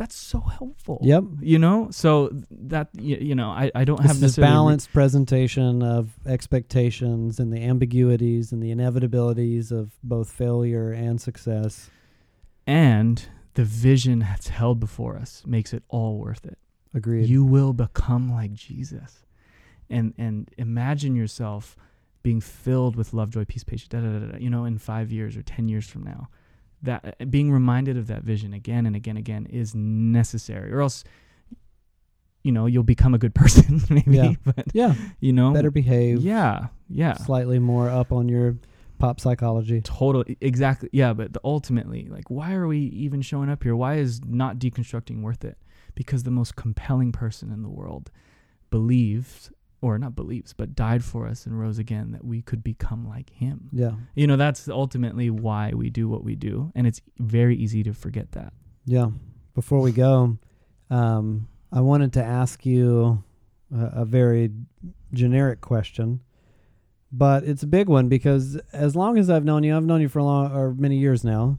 That's so helpful. Yep. You know, so that you, you know, I, I don't have This is necessarily re- balanced presentation of expectations and the ambiguities and the inevitabilities of both failure and success. and the vision that's held before us makes it all worth it. Agreed. you will become like Jesus. And and imagine yourself being filled with love, joy, peace, patience, da, da, da, da, you know, in five years or 10 years from now. That uh, being reminded of that vision again and again, and again is necessary, or else, you know, you'll become a good person, maybe. Yeah. But, yeah. you know, Better behave. Yeah. Yeah. Slightly more up on your pop psychology. Totally. Exactly. Yeah. But the, ultimately, like, why are we even showing up here? Why is not deconstructing worth it? Because the most compelling person in the world believes, or not believes, but died for us and rose again that we could become like him. Yeah. You know, that's ultimately why we do what we do. And it's very easy to forget that. Yeah. Before we go, um, I wanted to ask you a, a very generic question, but it's a big one because as long as I've known you, I've known you for a long or many years now,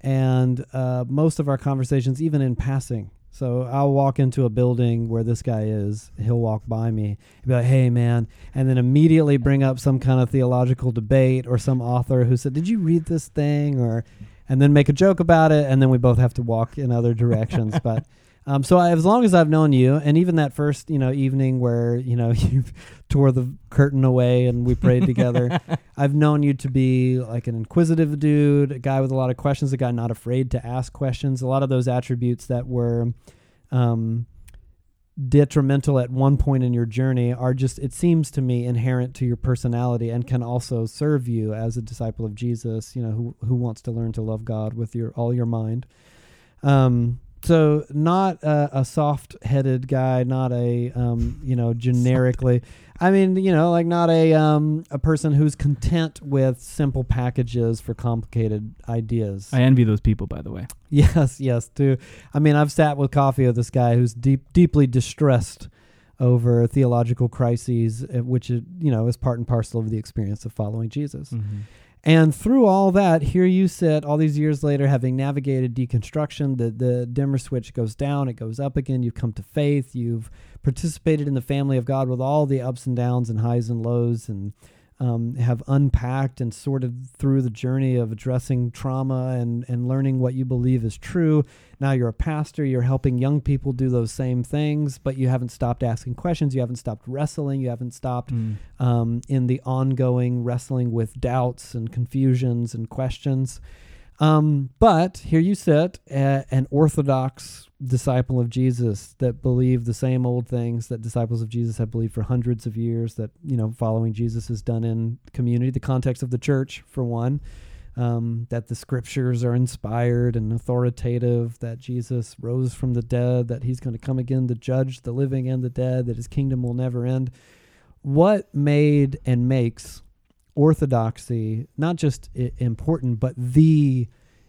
and uh, most of our conversations, even in passing. So I'll walk into a building where this guy is. He'll walk by me and be like, "Hey, man," and then immediately bring up some kind of theological debate or some author who said, "Did you read this thing?" or and then make a joke about it, and then we both have to walk in other directions. but um, so I, as long as I've known you, and even that first you know evening where you know you tore the curtain away and we prayed together, I've known you to be like an inquisitive dude, a guy with a lot of questions, a guy not afraid to ask questions. A lot of those attributes that were. Um, detrimental at one point in your journey are just it seems to me inherent to your personality and can also serve you as a disciple of Jesus you know who who wants to learn to love God with your all your mind um so not a, a soft-headed guy not a um you know generically i mean you know like not a um a person who's content with simple packages for complicated ideas I envy those people, by the way. Yes, yes, too. I mean, I've sat with coffee with this guy who's deep, deeply distressed over theological crises, uh, which you know is part and parcel of the experience of following Jesus. Mm-hmm. And through all that, here you sit all these years later, having navigated deconstruction. The, the dimmer switch goes down, it goes up again. You've come to faith. You've participated in the family of God with all the ups and downs and highs and lows, and um, have unpacked and sorted through the journey of addressing trauma and, and learning what you believe is true. Now you're a pastor, you're helping young people do those same things, but you haven't stopped asking questions, you haven't stopped wrestling, you haven't stopped Mm. um, in the ongoing wrestling with doubts and confusions and questions. Um, but here you sit, a, an orthodox disciple of Jesus that believe the same old things that disciples of Jesus have believed for hundreds of years. That you know, following Jesus is done in community, the context of the church, for one. Um, that the scriptures are inspired and authoritative. That Jesus rose from the dead. That He's going to come again to judge the living and the dead. That His kingdom will never end. What made and makes orthodoxy not just important, but the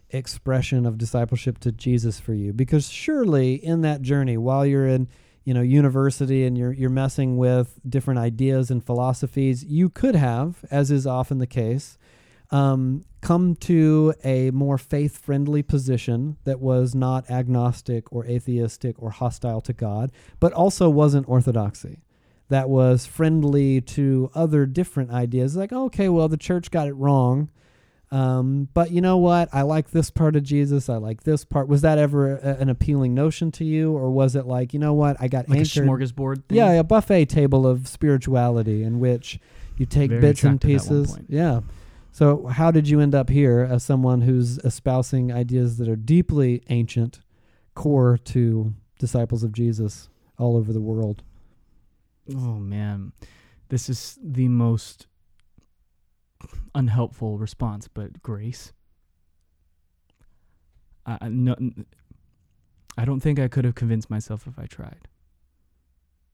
expression of discipleship to Jesus for you? Because surely in that journey, while you're in you know university and you're you're messing with different ideas and philosophies, you could have, as is often the case, um, come to a more faith friendly position that was not agnostic or atheistic or hostile to God, but also wasn't orthodoxy. That was friendly to other different ideas, like, okay, well, the church got it wrong. Um, but you know what? I like this part of Jesus. I like this part. Was that ever a, an appealing notion to you, or was it like, you know what? I got Like a anchored. smorgasbord thing. Yeah, a buffet table of spirituality in which you take Very bits and attractive at one pieces. Yeah. So, how did you end up here as someone who's espousing ideas that are deeply ancient, core to disciples of Jesus all over the world? Oh man, this is the most unhelpful response, but grace. I no, I don't think I could have convinced myself if I tried.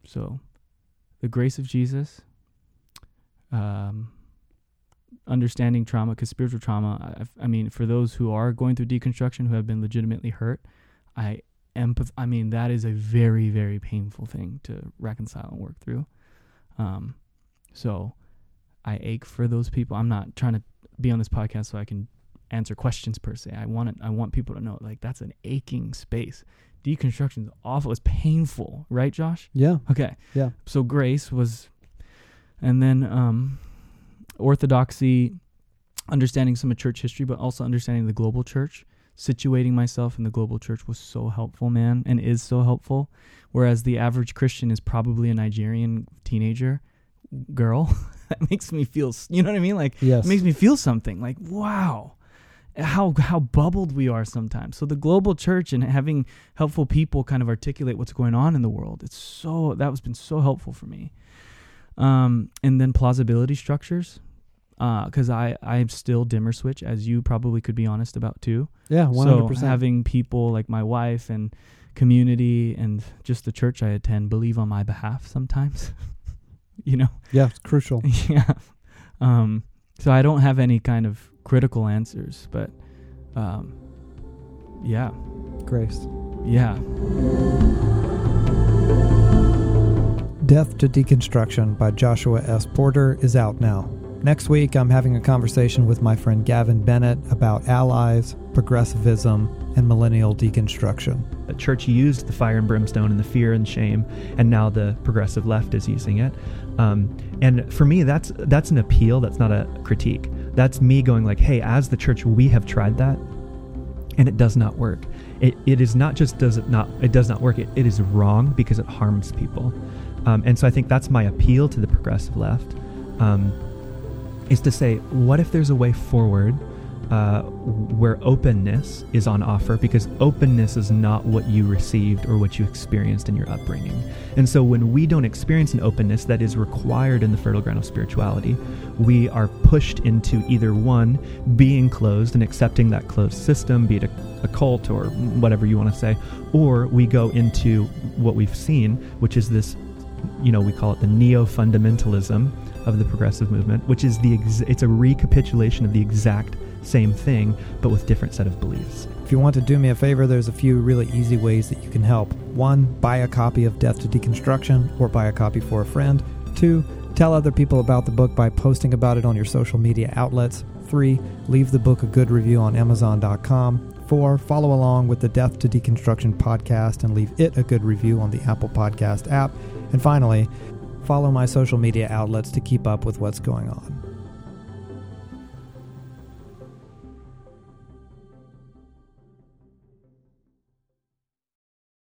So, the grace of Jesus, um, understanding trauma, because spiritual trauma. I, I mean, for those who are going through deconstruction, who have been legitimately hurt, I empath. I mean, that is a very, very painful thing to reconcile and work through. Um, so I ache for those people. I'm not trying to be on this podcast so I can answer questions per se. I want it, I want people to know like that's an aching space. Deconstruction is awful. It's painful, right, Josh? Yeah. Okay. Yeah. So grace was, and then um, orthodoxy, understanding some of church history, but also understanding the global church. Situating myself in the global church was so helpful, man, and is so helpful. Whereas the average Christian is probably a Nigerian teenager girl. that makes me feel, you know what I mean? Like Yes. it makes me feel something. Like wow, how how bubbled we are sometimes. So the global church and having helpful people kind of articulate what's going on in the world. It's so that has been so helpful for me. Um, and then plausibility structures, because I I'm still dimmer switch, as you probably could be honest about too. yeah. One hundred percent. having people like my wife and community and just the church I attend believe on my behalf sometimes. you know, Yeah, it's crucial. yeah. Um, so I don't have any kind of critical answers, but um, yeah, Grace. yeah. Death to Deconstruction by Joshua S. Porter is out now. Next week, I'm having a conversation with my friend Gavin Bennett about allies, progressivism, and millennial deconstruction. The church used the fire and brimstone and the fear and shame, and now the progressive left is using it. Um, and for me, that's that's an appeal. That's not a critique. That's me going like, hey, as the church, we have tried that, and it does not work. It, it is not just does it not it does not work. It, it is wrong because it harms people. Um, and so I think that's my appeal to the progressive left, um, is to say, what if there's a way forward uh, where openness is on offer because openness is not what you received or what you experienced in your upbringing. And so when we don't experience an openness that is required in the fertile ground of spirituality, we are pushed into either one, being closed and accepting that closed system, be it a, a cult or whatever you want to say, or we go into what we've seen, which is this, you know, we call it the neo fundamentalism of the progressive movement, which is the ex- it's a recapitulation of the exact same thing, but with different set of beliefs. If you want to do me a favor, there's a few really easy ways that you can help. One, buy a copy of Death to Deconstruction or buy a copy for a friend. Two, tell other people about the book by posting about it on your social media outlets. Three, leave the book a good review on Amazon.com. Four, follow along with the Death to Deconstruction podcast and leave it a good review on the Apple Podcast app. And finally, Follow my social media outlets to keep up with what's going on.